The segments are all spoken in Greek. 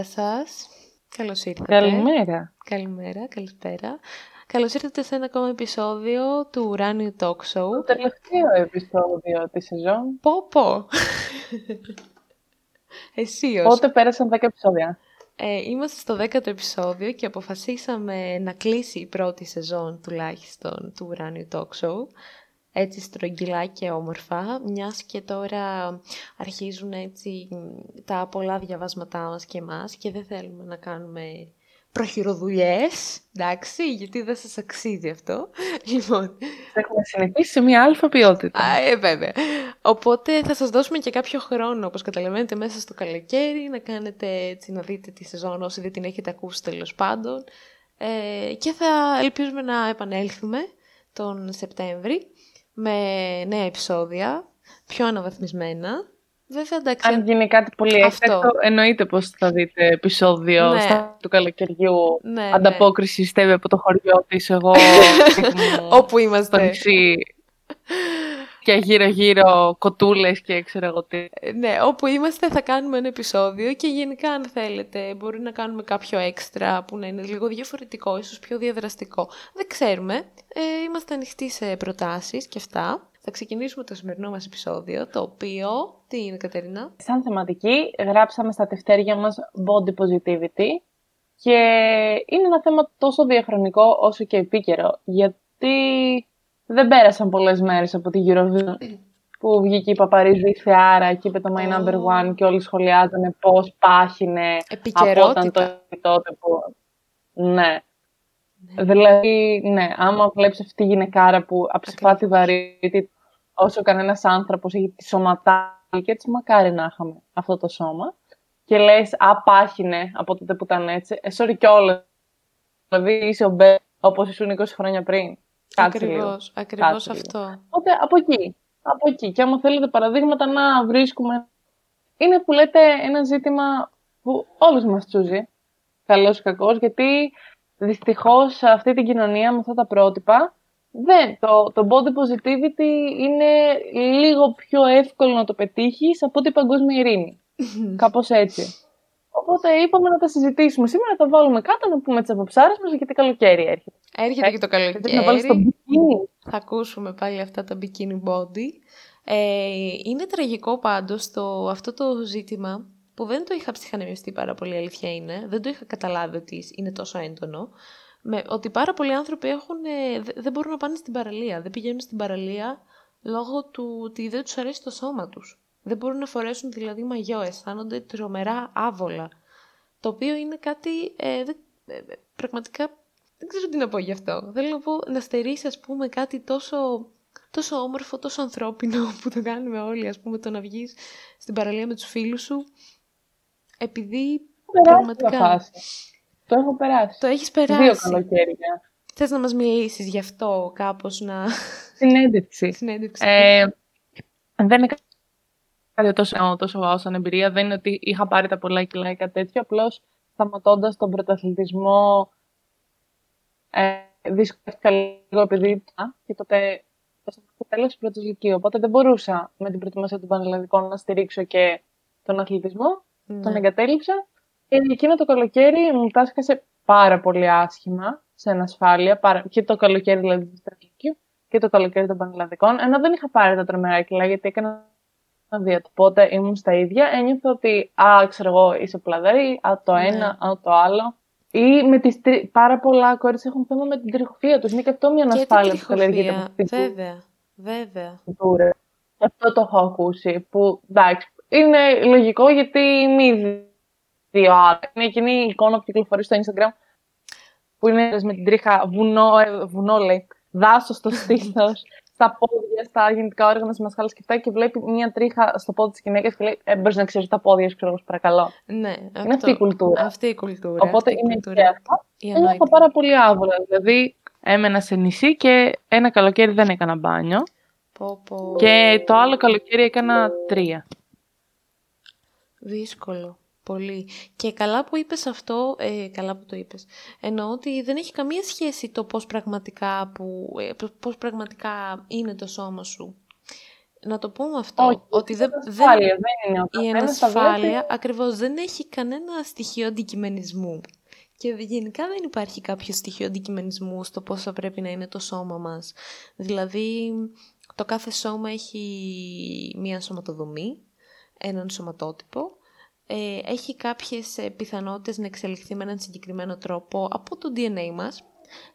Καλησπέρα σας. Καλώς ήρθατε. Καλημέρα. Καλημέρα, καλησπέρα. Καλώς ήρθατε σε ένα ακόμα επεισόδιο του Ουράνιου Talk Show. Το τελευταίο επεισόδιο της σεζόν. Πω πω. Εσύ ως. Πότε πέρασαν 10 επεισόδια; Ε, είμαστε στο δέκατο επεισόδιο και αποφασίσαμε να κλείσει η πρώτη σεζόν τουλάχιστον του Ουράνιου Talk Show έτσι στρογγυλά και όμορφα, μιας και τώρα αρχίζουν έτσι τα πολλά διαβάσματά μας και εμάς και δεν θέλουμε να κάνουμε προχειροδουλειές, εντάξει, γιατί δεν σας αξίζει αυτό. Λοιπόν. Έχουμε συνηθίσει σε μια αλφα ποιότητα. Α, ε, βέβαια. Οπότε θα σας δώσουμε και κάποιο χρόνο, όπως καταλαβαίνετε, μέσα στο καλοκαίρι, να κάνετε έτσι, να δείτε τη σεζόν όσοι δεν την έχετε ακούσει τέλος πάντων. Ε, και θα ελπίζουμε να επανέλθουμε τον Σεπτέμβρη με νέα επεισόδια, πιο αναβαθμισμένα. Βέβαια, εντάξει. Αν γίνει κάτι πολύ έκτακτο, εννοείται πως θα δείτε επεισόδιο ναι. στα του καλοκαιριού. Ναι, ανταπόκριση, ναι. στέβει από το χωριό της, εγώ... Όπου είμαστε. Στο νησί. Και γύρω-γύρω κοτούλες και ξέρω εγώ τι. Ε, ναι, όπου είμαστε θα κάνουμε ένα επεισόδιο και γενικά αν θέλετε μπορεί να κάνουμε κάποιο έξτρα που να είναι λίγο διαφορετικό, ίσως πιο διαδραστικό. Δεν ξέρουμε. Ε, είμαστε ανοιχτοί σε προτάσεις και αυτά. Θα ξεκινήσουμε το σημερινό μας επεισόδιο, το οποίο... Τι είναι, Κατερίνα; Σαν θεματική γράψαμε στα τευτέρια μας body positivity και είναι ένα θέμα τόσο διαχρονικό όσο και επίκαιρο, γιατί δεν πέρασαν πολλές μέρες από τη Eurovision που βγήκε η Παπαρίζου η Θεάρα και είπε το My Number One και όλοι σχολιάζανε πώς πάχινε από όταν το τότε που... Ναι. ναι. Δηλαδή, ναι, άμα βλέπεις αυτή τη γυναικάρα που αψηφά τη βαρύτητα όσο κανένας άνθρωπος έχει τη σωματάκια και έτσι μακάρι να είχαμε αυτό το σώμα και λες, α, πάχινε από τότε που ήταν έτσι, ε, sorry κιόλας. Δηλαδή είσαι ο Μπέ όπως ήσουν 20 χρόνια πριν. Ακριβώς, ακριβώς αυτό. Οπότε από εκεί, από εκεί. Και άμα θέλετε παραδείγματα να βρίσκουμε, είναι που λέτε ένα ζήτημα που όλους μας τσούζει, καλός ή κακός, γιατί δυστυχώς σε αυτή την κοινωνία με αυτά τα πρότυπα, δεν, το, το body positivity είναι λίγο πιο εύκολο να το πετύχεις από την παγκόσμια ειρήνη. Κάπως έτσι. Οπότε είπαμε να τα συζητήσουμε. Σήμερα τα βάλουμε κάτω να πούμε τις αποψάρες μας γιατί καλοκαίρι έρχεται. Έρχεται και το καλοκαίρι. Να βάλεις το μπικίνι. Θα ακούσουμε πάλι αυτά τα bikini body. Ε, είναι τραγικό πάντως το, αυτό το ζήτημα που δεν το είχα ψυχανεμιστεί πάρα πολύ, αλήθεια είναι. Δεν το είχα καταλάβει ότι είναι τόσο έντονο. Με, ότι πάρα πολλοί άνθρωποι έχουν, ε, δεν μπορούν να πάνε στην παραλία. Δεν πηγαίνουν στην παραλία λόγω του ότι δεν τους αρέσει το σώμα τους. Δεν μπορούν να φορέσουν δηλαδή μαγιό, αισθάνονται τρομερά άβολα. Το οποίο είναι κάτι ε, ε, πραγματικά δεν ξέρω τι να πω γι' αυτό. Θέλω να πω να στερήσει ας πούμε κάτι τόσο, τόσο όμορφο, τόσο ανθρώπινο που το κάνουμε όλοι, ας πούμε το να βγεις στην παραλία με τους φίλους σου επειδή πραγματικά... Το έχω περάσει. Το έχεις περάσει. Δύο καλοκαίρια. Θες να μας μιλήσεις γι' αυτό κάπως να... Συνέντευξη. Συνέντευξη. Ε, δεν είναι κάτι τόσο, τόσο σαν εμπειρία. Δεν είναι ότι είχα πάρει τα πολλά κιλά ή κάτι τέτοιο. Απλώς σταματώντας τον πρωταθλητισμό, ε, δυσκολεύτηκα λίγο επειδή. και τότε στο τέλος της πρώτης ηλικία. Οπότε δεν μπορούσα με την προετοιμασία των Πανελλαδικών να στηρίξω και τον αθλητισμό. Mm. Τον εγκατέλειψα. Και εκείνο το καλοκαίρι μου τάσκασε πάρα πολύ άσχημα σε ανασφάλεια. Πάρα... Και το καλοκαίρι δηλαδή του και το καλοκαίρι των Πανελλαδικών. Ενώ δεν είχα πάρει τα τρομερά κιλά γιατί έκανα δει. Οπότε ήμουν στα ίδια. Ένιωθα ότι, α, ξέρω εγώ, είσαι πλαδέρι, α, το ναι. ένα, α, το άλλο. Ή με τις τρι... πάρα πολλά κορίτσια έχουν θέμα με την τριχοφία τους. Είναι και αυτό μια ανασφάλεια που καλλιεργείται από την Βέβαια, βέβαια. Αυτό το έχω ακούσει. Που εντάξει, είναι λογικό γιατί μη δύο άλλα. Είναι εκείνη η εικόνα που κυκλοφορεί στο Instagram που είναι με την τρίχα βουνό, ε, βουνό λέει, δάσος στο στήθος στα πόδια, στα γεννητικά όργανα τη μασχάλα και αυτά και βλέπει μια τρίχα στο πόδι της γυναίκας και λέει: ε, Μπορείς να ξέρεις τα πόδια σου, ξέρω παρακαλώ. Ναι, είναι αυτό, αυτή η κουλτούρα. Αυτή η κουλτούρα. Οπότε αυτή είναι κουλτούρα. και αυτό. Ένιωθα πάρα πολύ άβολα. Δηλαδή, έμενα σε νησί και ένα καλοκαίρι δεν έκανα μπάνιο. Πω, πω. Και το άλλο καλοκαίρι έκανα τρία. Δύσκολο. Πολύ. Και καλά που είπες αυτό, ε, καλά που το είπες, εννοώ ότι δεν έχει καμία σχέση το πώς πραγματικά, που, ε, πώς πραγματικά είναι το σώμα σου. να το πούμε αυτό. Όχι, ότι δεν, ασφάλεια, δεν είναι ο η ανασφάλεια ακριβώς δεν έχει κανένα στοιχείο αντικειμενισμού. Και γενικά δεν υπάρχει κάποιο στοιχείο αντικειμενισμού στο πώς θα πρέπει να είναι το σώμα μας. Δηλαδή, το κάθε σώμα έχει μία σωματοδομή, έναν σωματότυπο, ε, έχει κάποιες ε, πιθανότητες να εξελιχθεί με έναν συγκεκριμένο τρόπο από το DNA μας,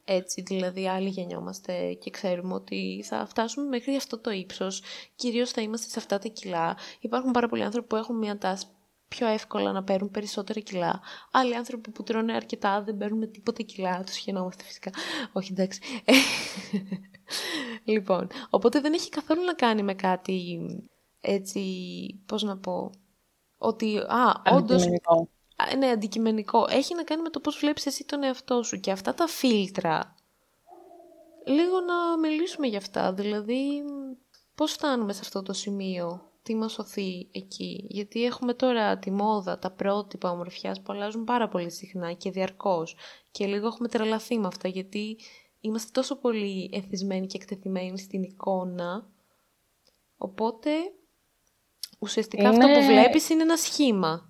έτσι, δηλαδή άλλοι γεννιόμαστε και ξέρουμε ότι θα φτάσουμε μέχρι αυτό το ύψος, κυρίως θα είμαστε σε αυτά τα κιλά. Υπάρχουν πάρα πολλοί άνθρωποι που έχουν μια τάση πιο εύκολα να παίρνουν περισσότερα κιλά. Άλλοι άνθρωποι που τρώνε αρκετά δεν παίρνουν τίποτα κιλά, τους χαινόμαστε φυσικά. Όχι εντάξει. λοιπόν, οπότε δεν έχει καθόλου να κάνει με κάτι έτσι, πώς να πω, ότι, α, όντως, ναι, αντικειμενικό. Έχει να κάνει με το πώς βλέπεις εσύ τον εαυτό σου και αυτά τα φίλτρα. Λίγο να μιλήσουμε για αυτά, δηλαδή πώς φτάνουμε σε αυτό το σημείο, τι μας σωθεί εκεί. Γιατί έχουμε τώρα τη μόδα, τα πρότυπα ομορφιάς που αλλάζουν πάρα πολύ συχνά και διαρκώς. Και λίγο έχουμε τρελαθεί με αυτά γιατί είμαστε τόσο πολύ εθισμένοι και εκτεθειμένοι στην εικόνα. Οπότε ουσιαστικά αυτό που βλέπεις είναι ένα σχήμα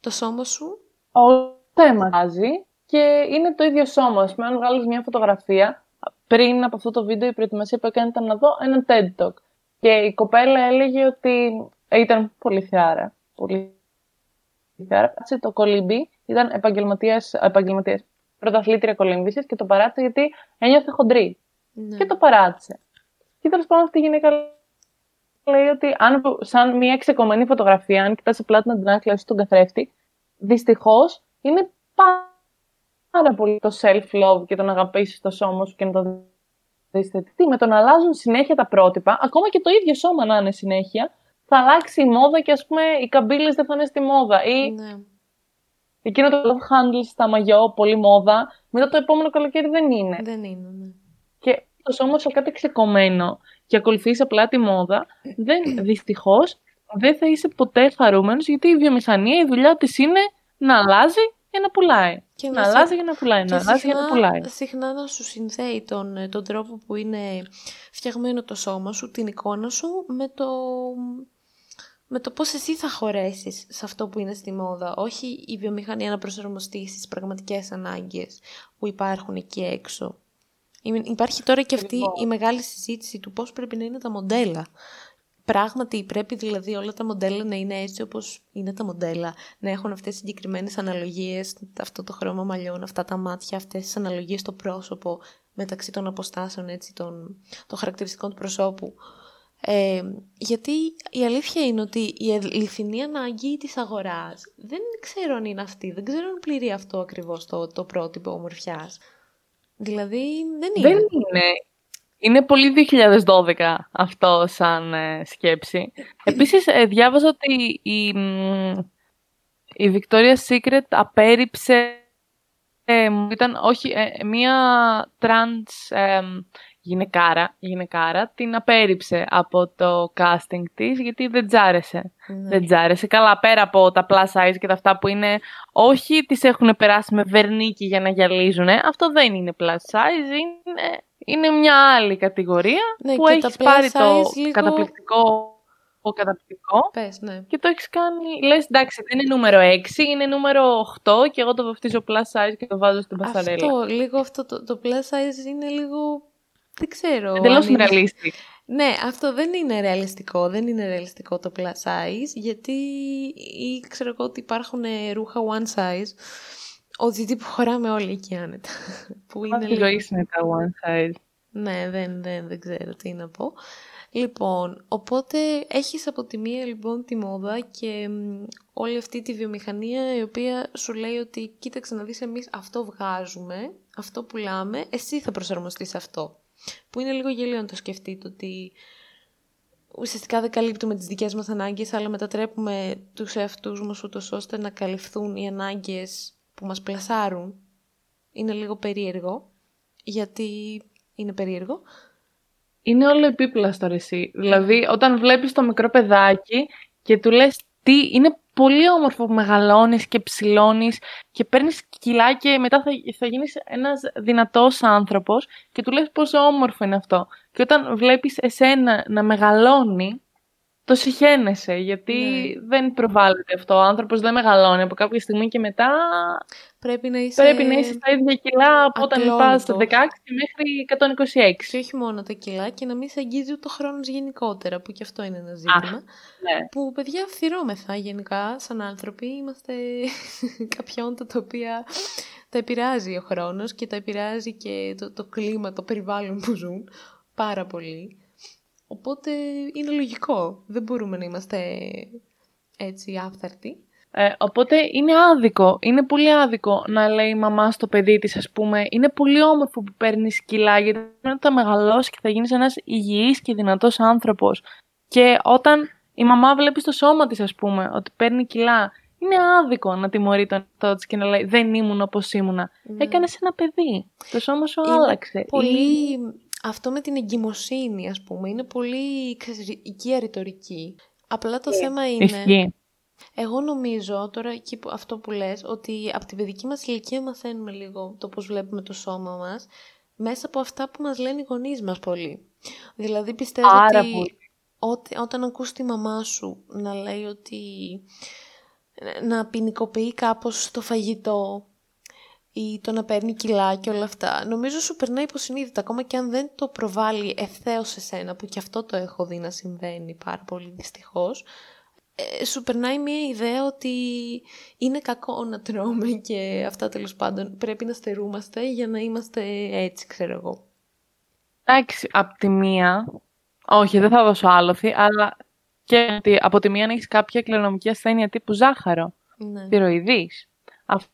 το σώμα σου. Ο θέμα και είναι το ίδιο σώμα. Ας πούμε, αν βγάλεις μια φωτογραφία, πριν από αυτό το βίντεο η προετοιμασία που έκανες ήταν να δω ένα TED Talk. Και η κοπέλα έλεγε ότι ήταν πολύ θεάρα. Πολύ θεάρα. Το κολύμπι ήταν επαγγελματίας, επαγγελματίας πρωταθλήτρια κολύμβησης και το παράτησε γιατί ένιωθε χοντρή. Ναι. Και το παράτησε. Και τέλος πάντων αυτή η γυναίκα λέει ότι αν, σαν μια ξεκομμένη φωτογραφία, αν κοιτάς απλά την αντινάκλαση στον καθρέφτη, δυστυχώς είναι πάρα πολύ το self-love και το να αγαπήσεις το σώμα σου και να το δεις τι, με το να αλλάζουν συνέχεια τα πρότυπα, ακόμα και το ίδιο σώμα να είναι συνέχεια, θα αλλάξει η μόδα και ας πούμε οι καμπύλες δεν θα είναι στη μόδα. Ή ναι. εκείνο το love handles στα μαγιό, πολύ μόδα, μετά το επόμενο καλοκαίρι δεν είναι. Δεν είναι, ναι. Και το σώμα σου κάτι ξεκομμένο και ακολουθείς απλά τη μόδα, δεν, δυστυχώς δεν θα είσαι ποτέ χαρούμενος γιατί η βιομηχανία, η δουλειά της είναι να αλλάζει για να πουλάει. Και να, αλλάζει για να πουλάει, να αλλάζει για να πουλάει. Συχνά να σου συνθέει τον, τον τρόπο που είναι φτιαγμένο το σώμα σου, την εικόνα σου, με το, με το πώς εσύ θα χωρέσεις σε αυτό που είναι στη μόδα. Όχι η βιομηχανία να προσαρμοστεί στις πραγματικές ανάγκες που υπάρχουν εκεί έξω. Υπάρχει τώρα και αυτή η μεγάλη συζήτηση του πώς πρέπει να είναι τα μοντέλα. Πράγματι πρέπει δηλαδή όλα τα μοντέλα να είναι έτσι όπως είναι τα μοντέλα, να έχουν αυτές τις συγκεκριμένες αναλογίες, αυτό το χρώμα μαλλιών, αυτά τα μάτια, αυτές τις αναλογίες στο πρόσωπο μεταξύ των αποστάσεων, έτσι, των, των χαρακτηριστικών του προσώπου. Ε, γιατί η αλήθεια είναι ότι η αληθινή ανάγκη της αγοράς δεν ξέρω αν είναι αυτή, δεν ξέρω αν πληρεί αυτό ακριβώς το, το πρότυπο ομορφιάς. Δηλαδή δεν είναι. Δεν είναι. Είναι πολύ 2012 αυτό σαν ε, σκέψη. Επίσης ε, διάβαζα ότι η, η Victoria's Secret απέρριψε ε, ήταν όχι, μία trans γυναικάρα, γυναικάρα την απέρριψε από το casting της γιατί δεν τζάρεσε. Ναι. Δεν τζάρεσε. Καλά, πέρα από τα plus size και τα αυτά που είναι, όχι τις έχουν περάσει με βερνίκι για να γυαλίζουν. Αυτό δεν είναι plus size, είναι, είναι μια άλλη κατηγορία ναι, που έχεις πάρει το καταπληκτικό ο καταπληκτικό. Πες, ναι. Και το έχεις κάνει. Λες, εντάξει, δεν είναι νούμερο 6, είναι νούμερο 8 και εγώ το βαφτίζω plus size και το βάζω στην πασαρέλα. Αυτό, λίγο αυτό το, το plus size είναι λίγο δεν ξέρω. Εντελώς είναι... ρεαλίστη. Ναι, αυτό δεν είναι ρεαλιστικό. Δεν είναι ρεαλιστικό το plus size, γιατί ή ξέρω εγώ ότι υπάρχουν ρούχα one size, ότι που χωράμε όλοι εκεί άνετα. που είναι λίγο... είναι τα one size. Ναι, δεν, δεν, δεν ξέρω τι να πω. Λοιπόν, οπότε έχεις από τη μία λοιπόν τη μόδα και όλη αυτή τη βιομηχανία η οποία σου λέει ότι κοίταξε να δεις εμείς αυτό βγάζουμε, αυτό πουλάμε, εσύ θα προσαρμοστείς αυτό. Που είναι λίγο γελίο να το σκεφτείτε ότι ουσιαστικά δεν καλύπτουμε τις δικές μας ανάγκες, αλλά μετατρέπουμε τους εαυτούς μας ούτως ώστε να καλυφθούν οι ανάγκες που μας πλασάρουν. Είναι λίγο περίεργο, γιατί είναι περίεργο. Είναι όλο επίπλαστο εσύ. Δηλαδή, όταν βλέπεις το μικρό παιδάκι και του λες τι είναι πολύ όμορφο που μεγαλώνεις και ψηλώνεις και παίρνεις κιλά και μετά θα, θα γίνεις ένας δυνατός άνθρωπος και του λες πόσο όμορφο είναι αυτό. Και όταν βλέπεις εσένα να μεγαλώνει, το συχαίνεσαι, γιατί ναι. δεν προβάλλεται αυτό. Ο άνθρωπος δεν μεγαλώνει από κάποια στιγμή και μετά πρέπει να είσαι, πρέπει να είσαι στα ίδια κιλά από όταν πας στα 16 μέχρι 126. Και όχι μόνο τα κιλά και να μην σε αγγίζει ούτε ο χρόνος γενικότερα, που και αυτό είναι ένα ζήτημα. ναι. Που παιδιά φθυρώμεθα γενικά σαν άνθρωποι. Είμαστε κάποια όντα τα οποία τα επηρεάζει ο χρόνος και τα επηρεάζει και το, το κλίμα, το περιβάλλον που ζουν πάρα πολύ. Οπότε είναι λογικό. Δεν μπορούμε να είμαστε έτσι άφθαρτοι. Ε, οπότε είναι άδικο, είναι πολύ άδικο να λέει η μαμά στο παιδί της, ας πούμε, είναι πολύ όμορφο που παίρνεις κιλά, γιατί θα μεγαλώσεις και θα γίνεις ένας υγιής και δυνατός άνθρωπος. Και όταν η μαμά βλέπει στο σώμα της, ας πούμε, ότι παίρνει κιλά, είναι άδικο να τιμωρεί τον εαυτό της και να λέει «Δεν ήμουν όπως ήμουνα». Ναι. Έκανες ένα παιδί, το σώμα σου είναι άλλαξε. Πολύ αυτό με την εγκυμοσύνη, ας πούμε, είναι πολύ οικία ρητορική. Απλά το ε, θέμα είναι... Εγώ νομίζω τώρα εκεί αυτό που λες, ότι από την παιδική μας ηλικία μαθαίνουμε λίγο το πώς βλέπουμε το σώμα μας, μέσα από αυτά που μας λένε οι γονείς μας πολύ. Δηλαδή πιστεύω ότι, ότι όταν ακούς τη μαμά σου να λέει ότι να ποινικοποιεί κάπως το φαγητό, ή το να παίρνει κιλά και όλα αυτά. Νομίζω σου περνάει υποσυνείδητα, ακόμα και αν δεν το προβάλλει ευθέως σε σένα, που και αυτό το έχω δει να συμβαίνει πάρα πολύ δυστυχώς. Ε, σου περνάει μια ιδέα ότι είναι κακό να τρώμε και αυτά τέλος πάντων πρέπει να στερούμαστε για να είμαστε έτσι, ξέρω εγώ. Εντάξει, από τη μία, όχι δεν θα δώσω άλοθη, αλλά και ότι από τη μία να έχεις κάποια κληρονομική ασθένεια τύπου ζάχαρο, ναι. θηροειδής. Αυτό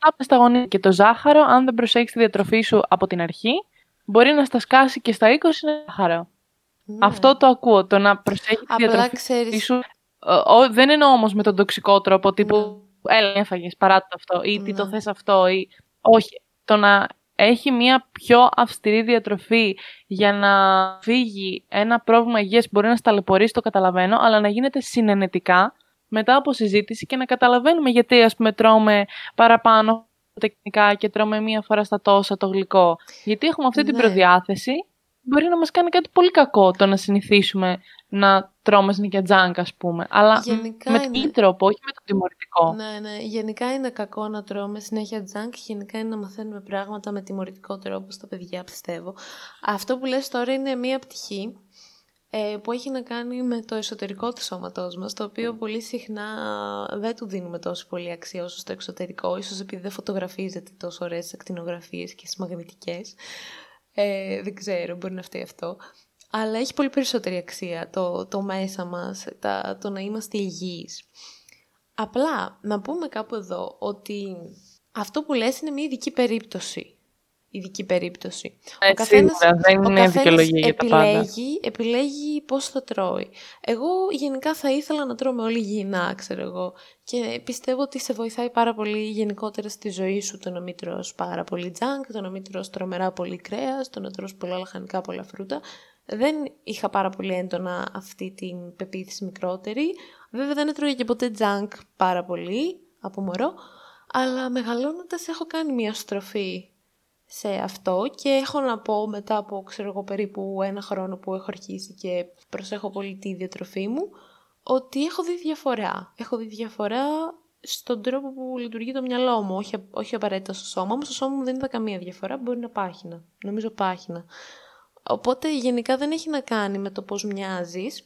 Άπτε στα γονίδια και το ζάχαρο, αν δεν προσέχεις τη διατροφή σου από την αρχή, μπορεί να στα σκάσει και στα 20 ζάχαρο. Ναι. Αυτό το ακούω, το να προσέχεις τη διατροφή ξέρεις... σου. Ο, δεν εννοώ όμως με τον τοξικό τρόπο, τύπου ναι. έλα έφαγες, παρά το αυτό, ή τι το ναι. θες αυτό, ή όχι. Το να έχει μια πιο αυστηρή διατροφή για να φύγει ένα πρόβλημα υγείας μπορεί να σταλαιπωρήσει, το καταλαβαίνω, αλλά να γίνεται συνενετικά μετά από συζήτηση και να καταλαβαίνουμε γιατί ας πούμε τρώμε παραπάνω τεχνικά και τρώμε μία φορά στα τόσα το γλυκό. Γιατί έχουμε αυτή την ναι. προδιάθεση, μπορεί να μας κάνει κάτι πολύ κακό το να συνηθίσουμε να τρώμε συνήθεια τζάνκ, ας πούμε. Αλλά γενικά με είναι... τρόπο, όχι με το τιμωρητικό. Ναι, ναι. Γενικά είναι κακό να τρώμε συνέχεια τζάνκ. Γενικά είναι να μαθαίνουμε πράγματα με τιμωρητικό τρόπο στα παιδιά, πιστεύω. Αυτό που λες τώρα είναι μία πτυχή ε, που έχει να κάνει με το εσωτερικό του σώματός μας, το οποίο πολύ συχνά δεν του δίνουμε τόσο πολύ αξία όσο στο εξωτερικό, ίσως επειδή δεν φωτογραφίζεται τόσο ωραίες στις ακτινογραφίες και στις μαγνητικές. Ε, δεν ξέρω, μπορεί να φταίει αυτό. Αλλά έχει πολύ περισσότερη αξία το, το μέσα μας, τα, το να είμαστε υγιείς. Απλά, να πούμε κάπου εδώ ότι αυτό που λες είναι μια ειδική περίπτωση ειδική περίπτωση. Ε, ο καθένας, δεν είναι δικαιολογία για τα επιλέγει, επιλέγει πώς θα τρώει. Εγώ γενικά θα ήθελα να τρώμε όλοι υγιεινά, ξέρω εγώ. Και πιστεύω ότι σε βοηθάει πάρα πολύ γενικότερα στη ζωή σου το να μην τρως πάρα πολύ τζάνκ, το να μην τρως τρομερά πολύ κρέας, το να τρως πολλά λαχανικά, πολλά φρούτα. Δεν είχα πάρα πολύ έντονα αυτή την πεποίθηση μικρότερη. Βέβαια δεν έτρωγε και ποτέ τζάνκ πάρα πολύ από μωρό. Αλλά μεγαλώνοντας έχω κάνει μια στροφή σε αυτό και έχω να πω μετά από ξέρω εγώ περίπου ένα χρόνο που έχω αρχίσει και προσέχω πολύ τη διατροφή μου ότι έχω δει διαφορά. Έχω δει διαφορά στον τρόπο που λειτουργεί το μυαλό μου, όχι, όχι απαραίτητα στο σώμα μου. Στο σώμα μου δεν είδα καμία διαφορά, μπορεί να πάχυνα. Νομίζω πάχυνα. Οπότε γενικά δεν έχει να κάνει με το πώς μοιάζεις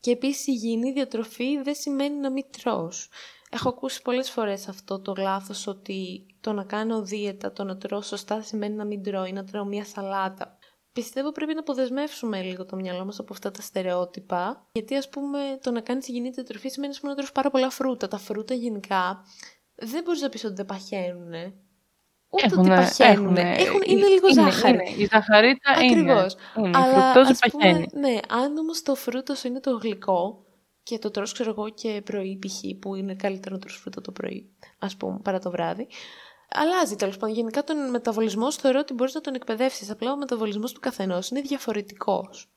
και επίσης η υγιεινή διατροφή δεν σημαίνει να μην τρως. Έχω ακούσει πολλές φορές αυτό το λάθος ότι το να κάνω δίαιτα, το να τρώω σωστά σημαίνει να μην τρώω ή να τρώω μια σαλάτα. Πιστεύω πρέπει να αποδεσμεύσουμε λίγο το μυαλό μας από αυτά τα στερεότυπα, γιατί ας πούμε το να κάνεις υγιεινή διατροφή σημαίνει να τρως πάρα πολλά φρούτα. Τα φρούτα γενικά δεν μπορείς να πεις ότι δεν παχαίνουν. Ούτε ότι παχαίνουν. Έχουν, είναι λίγο είναι, ζάχαρη. Είναι. Η ζαχαρίτα Ακριβώς. είναι. Είναι. Αλλά, ας πούμε, ναι, αν όμως το φρούτο σου είναι το γλυκό, και το τρως ξέρω εγώ και πρωί π.χ. που είναι καλύτερο να τρως φρούτα το πρωί ας πούμε παρά το βράδυ αλλάζει τέλος πάντων. Γενικά τον μεταβολισμό θεωρώ ότι μπορείς να τον εκπαιδεύσεις. Απλά ο μεταβολισμός του καθενός είναι διαφορετικός.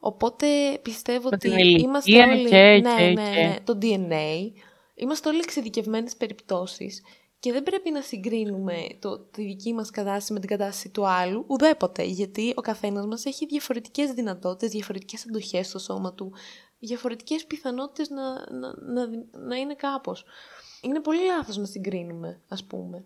Οπότε πιστεύω Με ότι την ηλικία είμαστε όλοι... και- ναι, και- ναι, και. ναι, το DNA. Είμαστε όλοι εξειδικευμένες περιπτώσεις και δεν πρέπει να συγκρίνουμε το, τη δική μας κατάσταση με την κατάσταση του άλλου ουδέποτε, γιατί ο καθένας μας έχει διαφορετικές δυνατότητες, διαφορετικές αντοχές στο σώμα του, διαφορετικές πιθανότητες να, να, να, να είναι κάπως. Είναι πολύ λάθος να συγκρίνουμε, ας πούμε.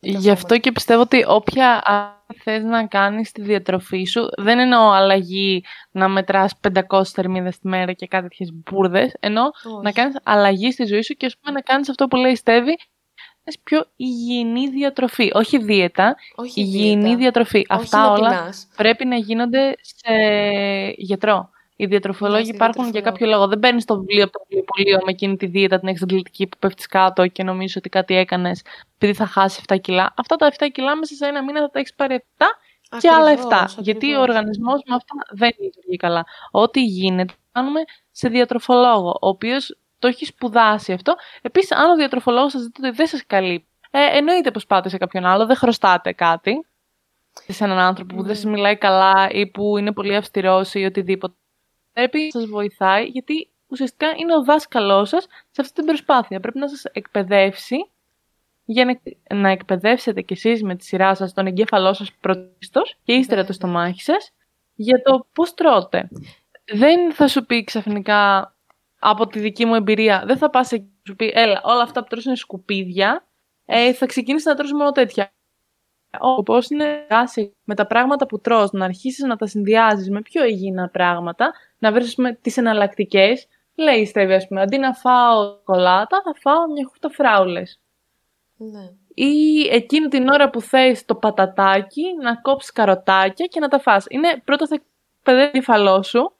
τα Γι' αυτό σώματα. και πιστεύω ότι όποια άλλη θες να κάνεις στη διατροφή σου, δεν εννοώ αλλαγή να μετράς 500 θερμίδες τη μέρα και κάτι τέτοιες μπουρδες, ενώ Όχι. να κάνεις αλλαγή στη ζωή σου και ας πούμε να κάνεις αυτό που λέει η Στέβη, κάνεις πιο υγιεινή διατροφή. Όχι δίαιτα, Όχι υγιεινή δίαιτα. διατροφή. Όχι Αυτά να όλα πεινάς. πρέπει να γίνονται σε γιατρό. Οι διατροφολόγοι Ναι, σε υπάρχουν για διατροφολόγο. κάποιο λόγο. Δεν παίρνει το βιβλίο από το βιβλιοπωλείο με εκείνη τη δίαιτα την εξαντλητική που πέφτεις κάτω και νομίζεις ότι κάτι έκανες επειδή θα χάσεις 7 κιλά. Αυτά τα 7 κιλά μέσα σε ένα μήνα θα τα έχεις πάρει 7 και άλλα 7. Ακριβώς, Γιατί ο ακριβώς. οργανισμός με αυτά δεν λειτουργεί καλά. Ό,τι γίνεται, το κάνουμε σε διατροφολόγο, ο οποίος το έχει σπουδάσει αυτό. Επίσης, αν ο διατροφολόγος σας δείτε ότι δεν σας καλύπτει, ε, εννοείται πως πάτε σε κάποιον άλλο, δεν χρωστάτε κάτι σε έναν άνθρωπο που δεν Ναι. σας μιλάει καλά ή που είναι πολύ αυστηρός ή οτιδήποτε. Πρέπει να σας βοηθάει γιατί ουσιαστικά είναι ο δάσκαλός σας σε αυτή την προσπάθεια. Πρέπει να σας εκπαιδεύσει για να, να εκπαιδεύσετε κι εσείς με τη σειρά σας τον εγκέφαλό σας πρωτίστως και ύστερα το Βέβαια. στομάχι σας για το πώς τρώτε. Δεν θα σου πει ξαφνικά από τη δική μου εμπειρία, δεν θα πας εκεί και σου πει έλα όλα αυτά που τρως είναι σκουπίδια, ε, θα ξεκινήσεις να τρως μόνο τέτοια. Ο σκοπός είναι να εργάσει με τα πράγματα που τρως, να αρχίσεις να τα συνδυάζεις με πιο υγιεινά πράγματα, να βρεις ας πούμε, τις εναλλακτικές. Λέει η Στέβη, ας πούμε, αντί να φάω κολάτα, θα φάω μια χούφτα φράουλες. Ναι. Ή εκείνη την ώρα που θες το πατατάκι, να κόψεις καροτάκια και να τα φας. Είναι πρώτα θα εκπαιδεύεις το κεφαλό σου,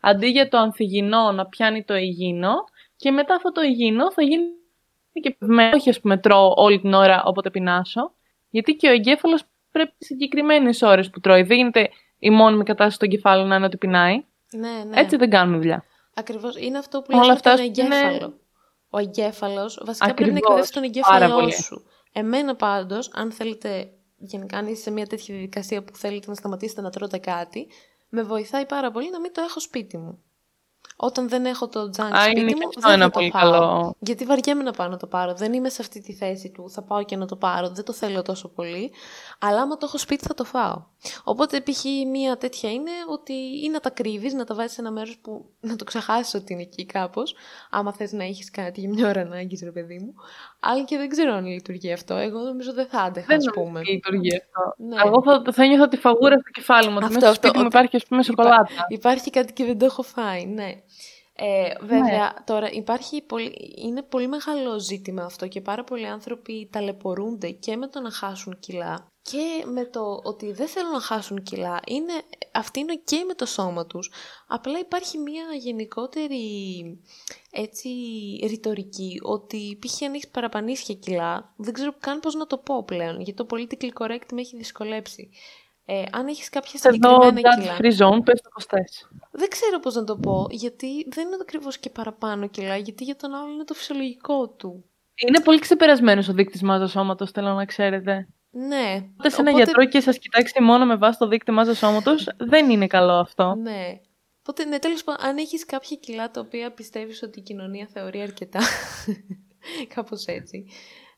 αντί για το ανθυγινό να πιάνει το υγιεινό, και μετά αυτό το υγιεινό θα γίνει και με όχι ας πούμε τρώω όλη την ώρα όποτε πεινάσω, γιατί και ο εγκέφαλος πρέπει συγκεκριμένες ώρες που τρώει. Δεν γίνεται η μόνιμη κατάσταση του εγκεφάλου να είναι ότι πεινάει. Ναι, ναι. Έτσι δεν κάνουμε δουλειά. Ακριβώς. Είναι αυτό που Όλα λες με αυτά τον είναι- εγκέφαλο. Ο εγκέφαλος βασικά πρέπει να Ακριβώς. εκπαιδεύσει τον Πάρα εγκέφαλό πολύ. σου. Εμένα πάντως, αν θέλετε γενικά αν είστε σε μια τέτοια διαδικασία που θέλετε να σταματήσετε να τρώτε κάτι, με βοηθάει πάρα πολύ να μην το έχω σπίτι μου. Όταν δεν έχω το τζάνκ Α, σπίτι είναι μου, και αυτό δεν ένα θα το πολύ φάω. καλό. Γιατί βαριέμαι να πάω να το πάρω. Δεν είμαι σε αυτή τη θέση του. Θα πάω και να το πάρω. Δεν το θέλω τόσο πολύ. Αλλά άμα το έχω σπίτι θα το φάω. Οπότε π.χ. μία τέτοια είναι ότι ή να τα κρύβεις, να τα βάζεις σε ένα μέρος που να το ξεχάσεις ότι είναι εκεί κάπως. Άμα θες να έχεις κάτι για μια ώρα ανάγκης, ρε παιδί μου. Αλλά και δεν ξέρω αν λειτουργεί αυτό. Εγώ νομίζω δεν θα άντεχα, Δεν ας νομίζω πούμε. ότι λειτουργεί αυτό. Ναι. Εγώ θα, θα νιώθω τη φαγούρα στο κεφάλι μου. Ότι Αυτό, μέσα στο αυτό, σπίτι μου ότι υπάρχει, ας πούμε, υπά- σοκολάτα. Υπάρχει κάτι και δεν το έχω φάει, ναι. Ε, βέβαια, τώρα υπάρχει πολύ, είναι πολύ μεγάλο ζήτημα αυτό και πάρα πολλοί άνθρωποι ταλαιπωρούνται και με το να χάσουν κιλά και με το ότι δεν θέλουν να χάσουν κιλά. Είναι, αυτή είναι και με το σώμα τους. Απλά υπάρχει μια γενικότερη έτσι ρητορική ότι π.χ. αν έχεις παραπανίσια κιλά, δεν ξέρω καν πώς να το πω πλέον, γιατί το political correct με έχει δυσκολέψει. Ε, αν έχεις κάποια Εδώ, συγκεκριμένα judge κιλά. free zone, πες το κοστές. Δεν ξέρω πώς να το πω, γιατί δεν είναι ακριβώς και παραπάνω κιλά, γιατί για τον άλλο είναι το φυσιολογικό του. Είναι πολύ ξεπερασμένος ο δείκτης μάζας σώματος, θέλω να ξέρετε. Ναι. Οπότε σε ένα γιατρό και σας κοιτάξει μόνο με βάση το δείκτη μάζας σώματος, δεν είναι καλό αυτό. Ναι. Οπότε, ναι, τέλος πάντων, αν έχεις κάποια κιλά τα οποία πιστεύεις ότι η κοινωνία θεωρεί αρκετά, κάπως έτσι,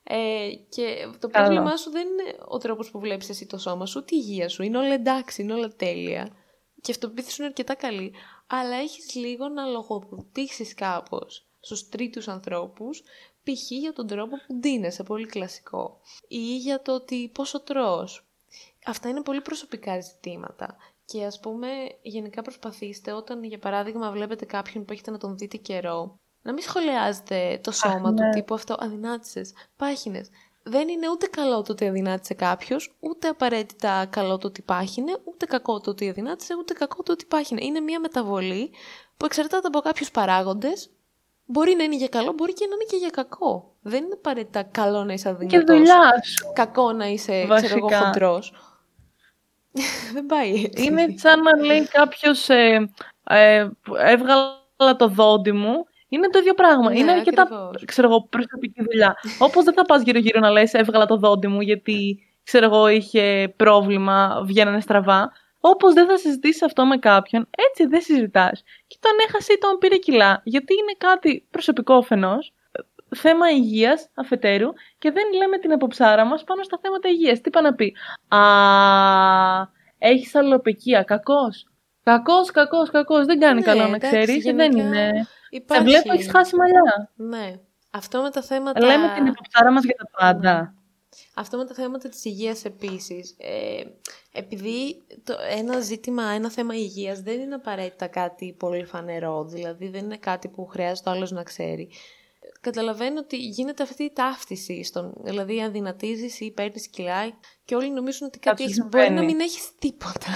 ε, και το Καλό. πρόβλημά σου δεν είναι ο τρόπος που βλέπεις εσύ το σώμα σου, ούτε η υγεία σου, είναι όλα εντάξει, είναι όλα τέλεια. Και η αυτοπεποίθηση σου είναι αρκετά καλή, αλλά έχεις λίγο να λογοδοτήσεις κάπως στους τρίτους ανθρώπους, π.χ. για τον τρόπο που ντύνεσαι, πολύ κλασικό, ή για το ότι πόσο τρως. Αυτά είναι πολύ προσωπικά ζητήματα. Και ας πούμε, γενικά προσπαθήστε όταν, για παράδειγμα, βλέπετε κάποιον που έχετε να τον δείτε καιρό, να μην σχολιάζετε το σώμα του ναι. τύπου αυτό, αδυνάτησες, πάχινες. Δεν είναι ούτε καλό το ότι αδυνάτησε κάποιος, ούτε απαραίτητα καλό το ότι πάχινε, ούτε κακό το ότι αδυνάτησε, ούτε κακό το ότι πάχινε. Είναι μια μεταβολή που εξαρτάται από κάποιους παράγοντες. Μπορεί να είναι για καλό, μπορεί και να είναι και για κακό. Δεν είναι απαραίτητα καλό να είσαι Και αδυνατός. δουλειά σου. Κακό να είσαι, ξέρω εγώ, Βασικά. χοντρός. Δεν πάει έτσι. Είναι σαν να λέει κάποιος ε, ε, έβγαλα το δόντι μου. Είναι το ίδιο πράγμα. Ναι, είναι αρκετά ακριβώς. ξέρω εγώ, προσωπική δουλειά. Όπως δεν θα πας γύρω-γύρω να λες έβγαλα το δόντι μου γιατί ξέρω εγώ είχε πρόβλημα, βγαίνανε στραβά. Όπως δεν θα συζητήσεις αυτό με κάποιον, έτσι δεν συζητάς. Και τον έχασε ή τον πήρε κιλά. Γιατί είναι κάτι προσωπικό φαινό, θέμα υγείας αφετέρου, και δεν λέμε την αποψάρα μας πάνω στα θέματα υγείας. Τι είπα να πει; Α, έχεις αλλοπαικία. Κακός. Κακός, κακός, κακός. Δεν κάνει ναι, καλό να ξέρεις. Δεν είναι. Υπάρχει... Σε βλέπω, έχεις χάσει μαλλιά. Ναι. Αυτό με τα θέματα. Λέμε την αποψάρα μας για τα πάντα. Αυτό με τα θέματα της υγείας επίσης, ε, επειδή το, ένα ζήτημα, ένα θέμα υγείας δεν είναι απαραίτητα κάτι πολύ φανερό, δηλαδή δεν είναι κάτι που χρειάζεται ο άλλος να ξέρει. Καταλαβαίνω ότι γίνεται αυτή η ταύτιση, στον, δηλαδή αδυνατίζεις ή παίρνεις κιλά και όλοι νομίζουν ότι κάτι έχεις, μπορεί να μην έχεις τίποτα.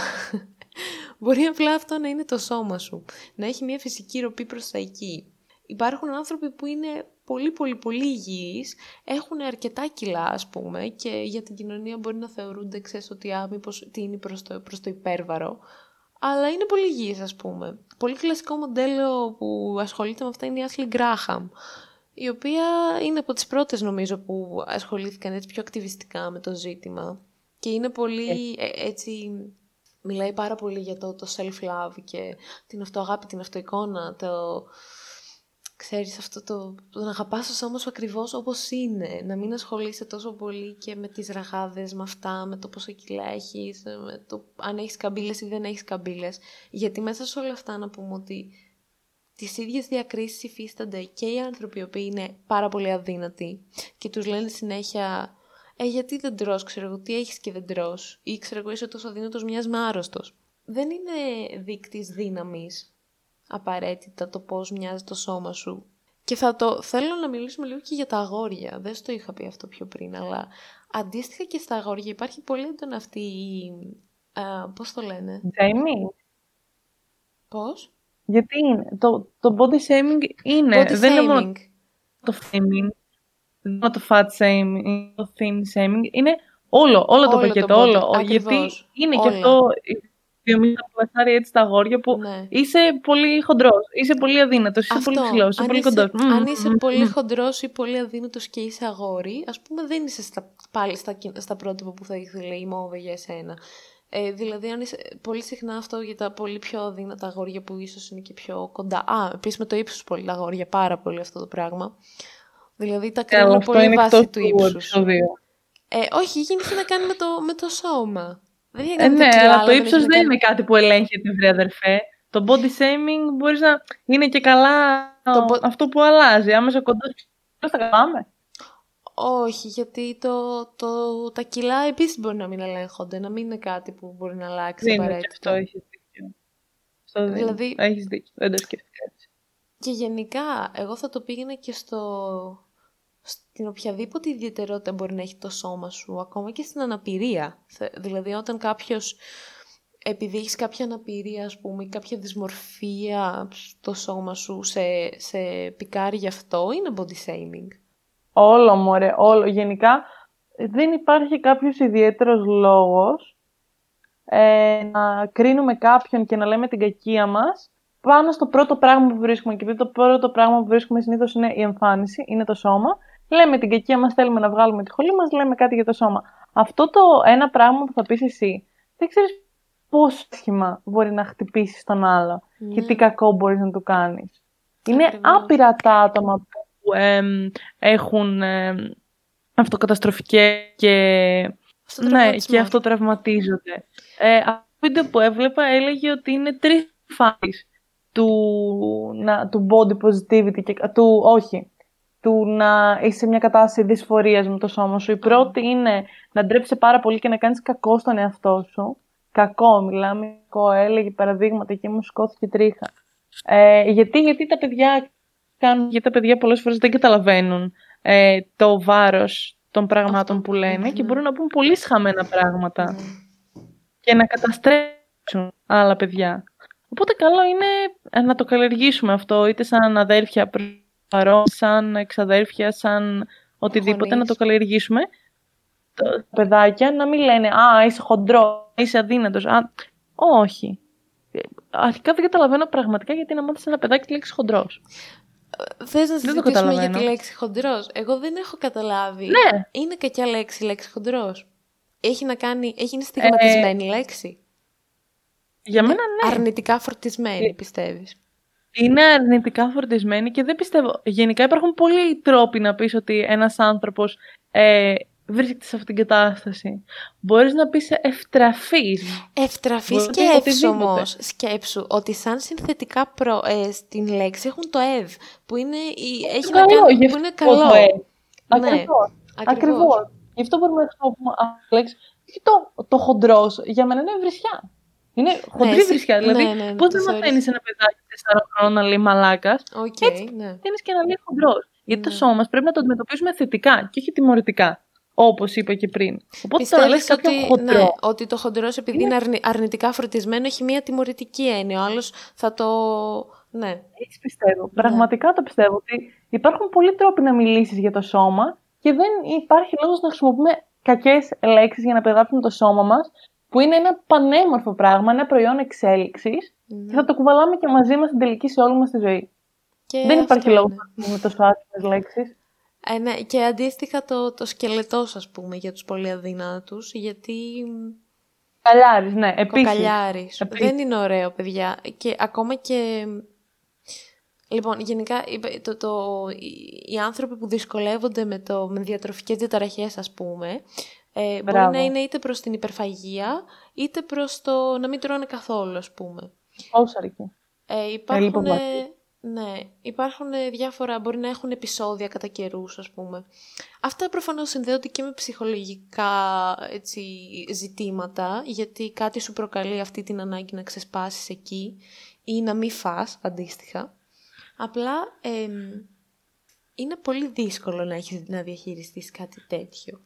μπορεί απλά αυτό να είναι το σώμα σου, να έχει μια φυσική ροπή προς τα εκεί. Υπάρχουν άνθρωποι που είναι πολύ πολύ πολύ υγιείς, έχουν αρκετά κιλά ας πούμε και για την κοινωνία μπορεί να θεωρούνται ξέρεις ότι α, μήπως τι είναι προς το, προς το υπέρβαρο, αλλά είναι πολύ υγιείς ας πούμε. Πολύ κλασικό μοντέλο που ασχολείται με αυτά είναι η Ashley Graham, η οποία είναι από τις πρώτες νομίζω που ασχολήθηκαν έτσι πιο ακτιβιστικά με το ζήτημα. Και είναι πολύ ε, έτσι... Μιλάει πάρα πολύ για το, το self-love και την αυτοαγάπη, την αυτοεικόνα, το, ξέρεις αυτό το, το να αγαπάς το σώμα σου ακριβώς όπως είναι, να μην ασχολείσαι τόσο πολύ και με τις ραγάδες, με αυτά, με το πόσο κιλά έχεις, με το αν έχεις καμπύλες ή δεν έχεις καμπύλες, γιατί μέσα σε όλα αυτά να πούμε ότι τις ίδιες διακρίσεις υφίστανται και οι άνθρωποι οι οποίοι είναι πάρα πολύ αδύνατοι και τους λένε συνέχεια «Ε, γιατί δεν τρως, ξέρω εγώ, τι έχεις και δεν τρως» ή «Ξέρω εγώ, είσαι τόσο αδύνατος, μοιάζεις με άρρωστος». Δεν είναι δείκτης δύναμης απαραίτητα το πώς μοιάζει το σώμα σου. Και θα το θέλω να μιλήσουμε λίγο και για τα αγόρια. Δεν στο είχα πει αυτό πιο πριν, αλλά αντίστοιχα και στα αγόρια υπάρχει πολύ έντονα αυτή η... Α, πώς το λένε; Shaming. Πώς; Γιατί είναι. Το, το body shaming είναι. Body δεν shaming. είναι μόνο το shaming. Δεν είναι το fat shaming, το thin shaming. Είναι όλο, όλο, το πακέτο, όλο. Γιατί είναι και αυτό βιομήχανα που βασάρει έτσι τα αγόρια που ναι. είσαι πολύ χοντρός, είσαι πολύ αδύνατος, είσαι πολύ ψηλός, είσαι πολύ κοντός. Αν είσαι πολύ χοντρός ή πολύ αδύνατος και είσαι αγόρι, ας πούμε δεν είσαι στα, πάλι στα, στα πρότυπα που θα ήθελε η μόβε για εσένα. Ε, δηλαδή, αν είσαι, πολύ συχνά αυτό για τα πολύ πιο αδύνατα αγόρια που ίσως είναι και πιο κοντά. Α, επίσης με το ύψος πολύ τα αγόρια, πάρα πολύ αυτό το πράγμα. Δηλαδή τα κρίνουν πολύ βάση του ύψους. Ε, όχι, γίνεται να κάνει με το, με το σώμα. Ε, ναι, αλλά το ύψος δεν είναι κάτι που ελέγχεται, βρε αδερφέ. Το body shaming μπορείς να είναι και καλά το... αυτό που αλλάζει. Άμεσα κοντός. Πώ θα κάνουμε. Όχι, γιατί το, το, τα κιλά επίσης μπορεί να μην ελέγχονται, να μην είναι κάτι που μπορεί να αλλάξει δεν απαραίτητα. αυτό έχεις δίκιο. Στο δηλαδή, έχεις δίκιο. Δεν το σκέφτηκα έτσι. Και γενικά, εγώ θα το πήγαινα και στο, στην οποιαδήποτε ιδιαιτερότητα μπορεί να έχει το σώμα σου, ακόμα και στην αναπηρία. Δηλαδή όταν κάποιος, επειδή έχεις κάποια αναπηρία ας πούμε ή κάποια δυσμορφία στο σώμα σου, σε, σε πικάρει γι' αυτό, είναι body shaming. Όλο μωρέ, όλο. Γενικά δεν υπάρχει κάποιος ιδιαίτερος λόγος ε, να κρίνουμε κάποιον και να λέμε την κακία μας πάνω στο πρώτο πράγμα που βρίσκουμε. Και το πρώτο πράγμα που βρίσκουμε συνήθως είναι η εμφάνιση, είναι το σώμα. Λέμε την κακία μας, θέλουμε να βγάλουμε τη χολή μας, λέμε κάτι για το σώμα. Αυτό το ένα πράγμα που θα πεις εσύ, δεν ξέρεις πόσο άσχημα μπορεί να χτυπήσεις τον άλλο και τι ναι. κακό μπορείς να του κάνεις. Είναι άπειρα τα άτομα που έχουν ε, αυτοκαταστροφικές και, ναι, και αυτοτραυματίζονται. Ε, αυτό το βίντεο που έβλεπα έλεγε ότι είναι τρεις φάσεις του, του body positivity και του, όχι, του να είσαι σε μια κατάσταση δυσφορίας με το σώμα σου. Η πρώτη είναι να ντρέψει πάρα πολύ και να κάνεις κακό στον εαυτό σου. Κακό, μιλάμε, κακό, έλεγε παραδείγματα και μου σκόθηκε τρίχα. Ε, γιατί, γιατί τα παιδιά κάνουν, γιατί τα παιδιά πολλές φορές δεν καταλαβαίνουν ε, το βάρος των πραγμάτων που λένε και μπορούν να πούν πολύ σχαμένα πράγματα και να καταστρέψουν άλλα παιδιά. Οπότε καλό είναι να το καλλιεργήσουμε αυτό, είτε σαν αδέρφια παρόν, σαν εξαδέρφια, σαν οτιδήποτε, να το καλλιεργήσουμε. Τα παιδάκια να μην λένε «Α, είσαι χοντρός, είσαι αδύνατος». Α, όχι. Αρχικά δεν καταλαβαίνω πραγματικά γιατί να μάθεις ένα παιδάκι τη λέξη χοντρός. Θες να συζητήσουμε για τη λέξη χοντρός. Εγώ δεν έχω καταλάβει. Ναι. Είναι κακιά λέξη η λέξη χοντρός. Έχει να κάνει. Έχει είναι στιγματισμένη ε... λέξη; Για μένα ναι. Αρνητικά φορτισμένη, πιστεύεις. Είναι αρνητικά φορτισμένη και δεν πιστεύω. Γενικά υπάρχουν πολλοί τρόποι να πεις ότι ένας άνθρωπος ε, βρίσκεται σε αυτήν την κατάσταση. Μπορείς να πεις ευτραφής. Ευτραφή σκέψου όμω. Σκέψου ότι σαν συνθετικά προ, ε, στην λέξη έχουν το ευ, που είναι, η, έχει καλό, να κάνει, που είναι καλό. Το ε. Ναι, Ακριβώς. ακριβώς. Ακριβώς. Γι' αυτό μπορούμε να χρησιμοποιούμε αυτή τη λέξη. Και το, το χοντρός για μένα είναι βρισιά. Είναι χοντρή εσύ- βρισιά. Δηλαδή, ναι, ναι, πώς το δεν θεωρείς. μαθαίνει ένα παιδάκι 4 χρόνων να λέει μαλάκας, Οκ, Έτσι. ναι. μαθαίνει και να λέει χοντρός. Γιατί το Ναι. σώμα μας πρέπει να το αντιμετωπίσουμε θετικά και όχι τιμωρητικά. Όπως είπα και πριν. Οπότε τώρα λες Πιστεύεις κάποιον ότι, χοντρό. ναι, ότι το χοντρός επειδή είναι αρνη- αρνητικά φορτισμένο έχει μια τιμωρητική έννοια. Ο άλλος θα το... Ναι. Έτσι πιστεύω. Πραγματικά το πιστεύω ότι υπάρχουν πολλοί τρόποι να μιλήσεις για το σώμα και δεν υπάρχει λόγος να χρησιμοποιούμε κακές λέξεις για να περιγράψουμε το σώμα μας, που είναι ένα πανέμορφο πράγμα, ένα προϊόν εξέλιξης ναι. και θα το κουβαλάμε και μαζί μας στην τελική σε όλη μας τη ζωή. Και δεν υπάρχει αυτό λόγος είναι. να χρησιμοποιούμε τόσο άσχημες λέξεις. Ε, ναι, και αντίστοιχα το, το σκελετός, ας πούμε, για τους πολύ αδύνατους, γιατί Καλιάρη, ναι, επίσης. κοκαλιάρης. Επίσης. Δεν είναι ωραίο, παιδιά. Και ακόμα και... Λοιπόν, γενικά, είπε- το, το, οι- οι άνθρωποι που δυσκολεύονται με, το, με διατροφικές διαταραχές, ας πούμε, ε, μπορεί Μπράβο. να είναι είτε προς την υπερφαγία, είτε προς το να μην τρώνε καθόλου, ας πούμε. Όσο αρκεί. Ε, υπάρχουν, λιποβατή. ναι, υπάρχουν διάφορα, μπορεί να έχουν επεισόδια κατά καιρούς, ας πούμε. Αυτά προφανώς συνδέονται και με ψυχολογικά έτσι, ζητήματα, γιατί κάτι σου προκαλεί αυτή την ανάγκη να ξεσπάσεις εκεί ή να μην φας, αντίστοιχα. Απλά εμ, είναι πολύ δύσκολο να έχεις να διαχειριστείς κάτι τέτοιο.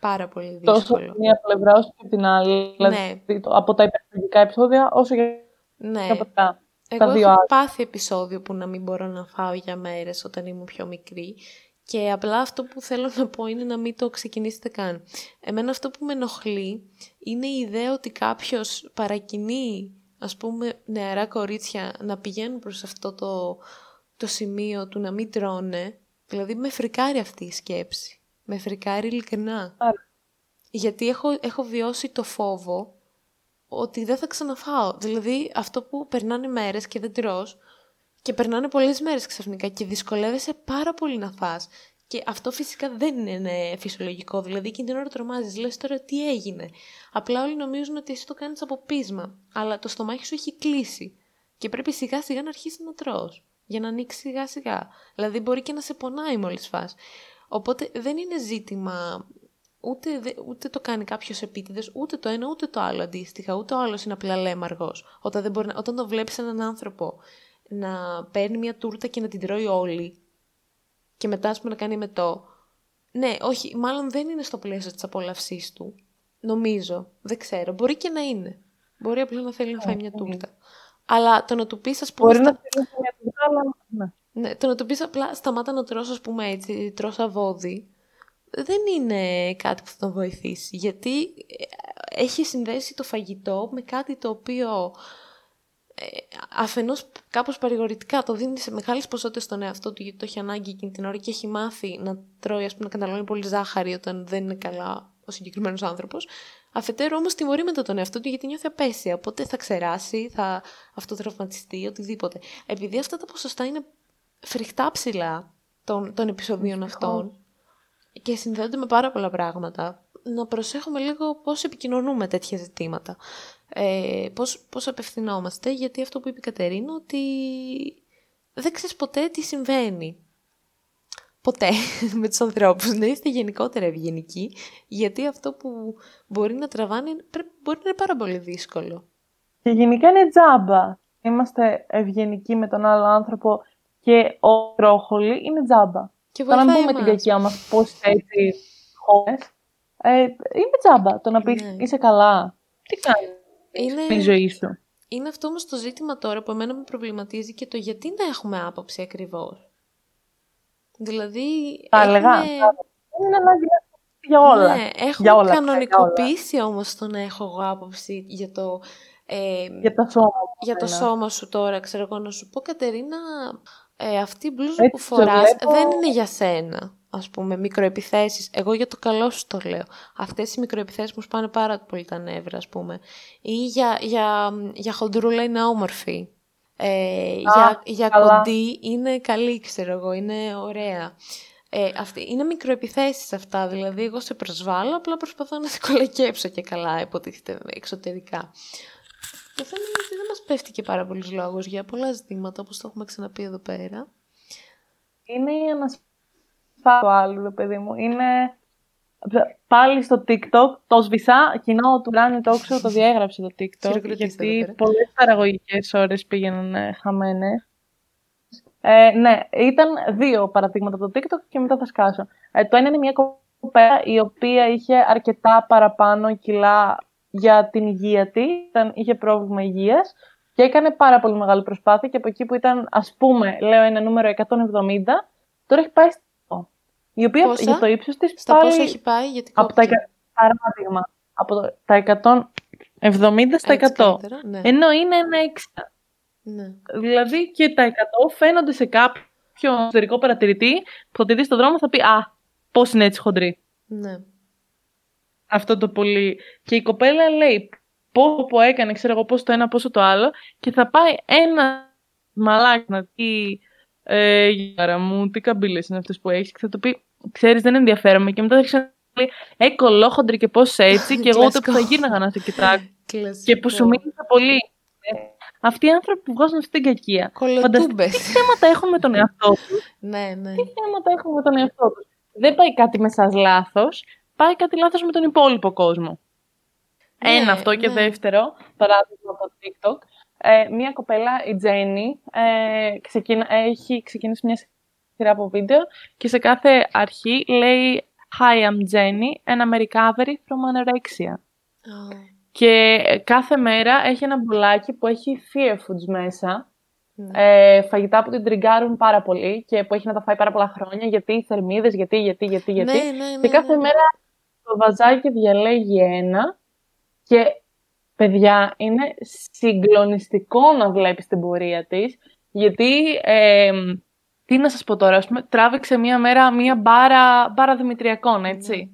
Πάρα πολύ Τόσο δύσκολο. από τη μία πλευρά όσο και από την άλλη. Δηλαδή, το- από τα υπερφαγικά επεισόδια όσο και Ναι. από τα, Εγώ τα δύο έχω άλλα. πάθει επεισόδιο που να μην μπορώ να φάω για μέρες όταν ήμουν πιο μικρή και απλά αυτό που θέλω να πω είναι να μην το ξεκινήσετε καν. Εμένα αυτό που με ενοχλεί είναι η ιδέα ότι κάποιος παρακινεί ας πούμε νεαρά κορίτσια να πηγαίνουν προς αυτό το, το σημείο του να μην τρώνε. Δηλαδή με φρικάρει αυτή η σκέψη. Με φρικάρει ειλικρινά. Άρα. Γιατί έχω, έχω βιώσει το φόβο ότι δεν θα ξαναφάω. Δηλαδή αυτό που περνάνε μέρες και δεν τρως και περνάνε πολλές μέρες ξαφνικά και δυσκολεύεσαι πάρα πολύ να φας. Και αυτό φυσικά δεν είναι φυσιολογικό. Δηλαδή εκείνη την ώρα τρομάζεις, λες τώρα τι έγινε. Απλά όλοι νομίζουν ότι εσύ το κάνεις από πείσμα. Αλλά το στομάχι σου έχει κλείσει. Και πρέπει σιγά σιγά να αρχίσει να τρως. Για να ανοίξει σιγά σιγά. Δηλαδή μπορεί και να σε πονάει μόλις φας. Οπότε δεν είναι ζήτημα Ούτε, δε- ούτε το κάνει κάποιος επίτηδες, ούτε το ένα ούτε το άλλο αντίστοιχα. Ούτε ο άλλος είναι απλά λέμαργος. Όταν, δεν μπορεί να- όταν το βλέπεις έναν άνθρωπο να παίρνει μια τούρτα και να την τρώει όλη και μετά ας πούμε να κάνει μετό. Ναι, όχι, μάλλον δεν είναι στο πλαίσιο της απόλαυσής του. Νομίζω. Δεν ξέρω. Μπορεί και να είναι. Μπορεί απλά να θέλει να φάει μια τούρτα. Αλλά το να του πεις, ας πούμε, Μπορεί στα- να θέλει μια τουρκά, αλλά. Ναι. ναι, το να του πεις απλά σταμάτα να τρως, ας πούμε έτσι, τρως αβόδι, δεν είναι κάτι που θα τον βοηθήσει. Γιατί ε, έχει συνδέσει το φαγητό με κάτι το οποίο ε, αφενός κάπως παρηγορητικά το δίνει σε μεγάλες ποσότητες στον εαυτό του γιατί το έχει ανάγκη εκείνη την ώρα και έχει μάθει να τρώει, ας πούμε, να καταναλώνει πολύ ζάχαρη όταν δεν είναι καλά ο συγκεκριμένος άνθρωπος. Αφετέρου όμως τιμωρεί μετά τον εαυτό του γιατί νιώθει απέσια. Οπότε θα ξεράσει, θα αυτοτραυματιστεί, οτιδήποτε. Επειδή αυτά τα ποσοστά είναι φρικτά ψηλά των, των επεισοδίων αυτών και συνδέονται με πάρα πολλά πράγματα, να προσέχουμε λίγο πώς επικοινωνούμε τέτοια ζητήματα. Ε, πώς, πώς απευθυνόμαστε, γιατί αυτό που είπε η Κατερίνα, ότι δεν ξέρεις ποτέ τι συμβαίνει. Ποτέ με τους ανθρώπους. Να είστε γενικότερα ευγενικοί, γιατί αυτό που μπορεί να τραβάνει πρέπει- μπορεί να είναι πάρα πολύ δύσκολο. Και γενικά είναι τζάμπα. Είμαστε ευγενικοί με τον άλλο άνθρωπο και ο τρόχολη είναι τζάμπα. Και Το να βοηθάει πούμε την εμάς. κακιά μας πώς έτσι χώρες, ε, είναι τζάμπα. Το να πεις Ναι. είσαι καλά. Τι κάνεις Είναι... στη ζωή σου; Είναι αυτό όμως το ζήτημα τώρα που εμένα με προβληματίζει και το γιατί να έχουμε άποψη ακριβώς. Δηλαδή, Θα έλεγα. έχουμε- Δεν είναι ανάγκη να για όλα. Ναι, έχουμε Για όλα, κανονικοποιήσει όμως το να έχω εγώ άποψη για το, ε, Για το σώμα. για το εμένα. σώμα σου τώρα. Ξέρω εγώ να σου πω, Κατερίνα, ε, αυτή η μπλούζα Έτσι που σε φοράς βλέπω. δεν είναι για σένα. ας πούμε, μικροεπιθέσεις. Εγώ για το καλό σου το λέω. Αυτές οι μικροεπιθέσεις μου σπάνε πάρα πολύ τα νεύρα, ας πούμε. Ή για, για, για χοντρούλα είναι όμορφη. Ε, για για κοντή είναι καλή, ξέρω εγώ, είναι ωραία. Ε, αυτή, είναι μικροεπιθέσεις αυτά, δηλαδή εγώ σε προσβάλλω, απλά προσπαθώ να σε κολακέψω και καλά, υποτίθεται εξωτερικά. Το θέμα είναι ότι δεν μας πέφτει και πάρα πολλούς λόγους για πολλά ζητήματα, όπως το έχουμε ξαναπεί εδώ πέρα. Είναι η ανασφάλεια του άλλου, παιδί μου. Είναι πάλι στο TikTok, το σβησά, κοινό του Ράνι Τόξο το διέγραψε το TikTok, γιατί πολλές παραγωγικές ώρες πήγαιναν ε, χαμένες. Ε, ναι, ήταν δύο παραδείγματα από το TikTok και μετά θα σκάσω. Ε, το ένα είναι μια κοπέλα η οποία είχε αρκετά παραπάνω κιλά για την υγεία της, είχε πρόβλημα υγείας και έκανε πάρα πολύ μεγάλη προσπάθεια και από εκεί που ήταν, ας πούμε, λέω ένα νούμερο 170, τώρα έχει πάει στο η οποία πόσα; για το ύψος της Στα πάλι... πόσα έχει πάει, γιατί από τα, παράδειγμα, από τα 170 στα 100. Ναι. Ενώ είναι ένα 60. Ναι. Δηλαδή και τα 100 φαίνονται σε κάποιο εσωτερικό παρατηρητή που θα τη δει στον δρόμο θα πει «Α, πώς είναι έτσι χοντρή». Ναι. Αυτό το πολύ. Και η κοπέλα λέει πόσο που έκανε, ξέρω εγώ, πόσο το ένα, πόσο το άλλο και θα πάει ένα μαλάκι να πει ε, «Γιάρα μου, τι καμπύλες είναι αυτές που έχεις» και θα του πει «Ξέρεις, δεν ενδιαφέρομαι» και μετά θα έχει πει «Ε, κολόχοντρη και πώς έτσι» και εγώ ούτε που θα γύρναγα να σε κοιτάξω. και που σου μίλησα πολύ αυτοί οι άνθρωποι που βγάζουν αυτή την κακία. Φανταστείτε τι θέματα έχουν με τον εαυτό τους. ναι, ναι. Τι θέματα έχουν με τον εαυτό τους. Δεν πάει κάτι με σας λάθος, πάει κάτι λάθος με τον υπόλοιπο κόσμο. Ναι, Ένα αυτό και ναι. δεύτερο, παράδειγμα από το TikTok. Ε, μία κοπέλα, η Τζέννη, ε, ξεκίνα, έχει ξεκινήσει μια σειρά από βίντεο και σε κάθε αρχή λέει Hi, I'm Jenny and I'm recovery from anorexia. Και κάθε μέρα έχει ένα μπουλάκι που έχει fear foods μέσα. Ναι. Ε, φαγητά που την τριγκάρουν πάρα πολύ και που έχει να τα φάει πάρα πολλά χρόνια. Γιατί οι θερμίδες, γιατί, γιατί, γιατί, γιατί. Ναι, ναι, και κάθε μέρα το βαζάκι διαλέγει ένα. Και παιδιά, είναι συγκλονιστικό να βλέπεις την πορεία της. Γιατί, ε, τι να σας πω τώρα, ας πούμε, τράβηξε μία μέρα μία μπάρα, μπάρα Δημητριακών, έτσι.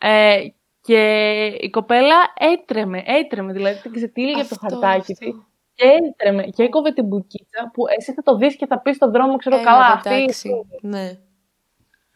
Ε, και η κοπέλα έτρεμε, έτρεμε, δηλαδή την ξετύλιγε από το χαρτάκι της. Και έτρεμε και έκοβε την μπουκίτσα που εσύ θα το δεις και θα πεις στον δρόμο, ξέρω ε, καλά, αυτή. Ναι.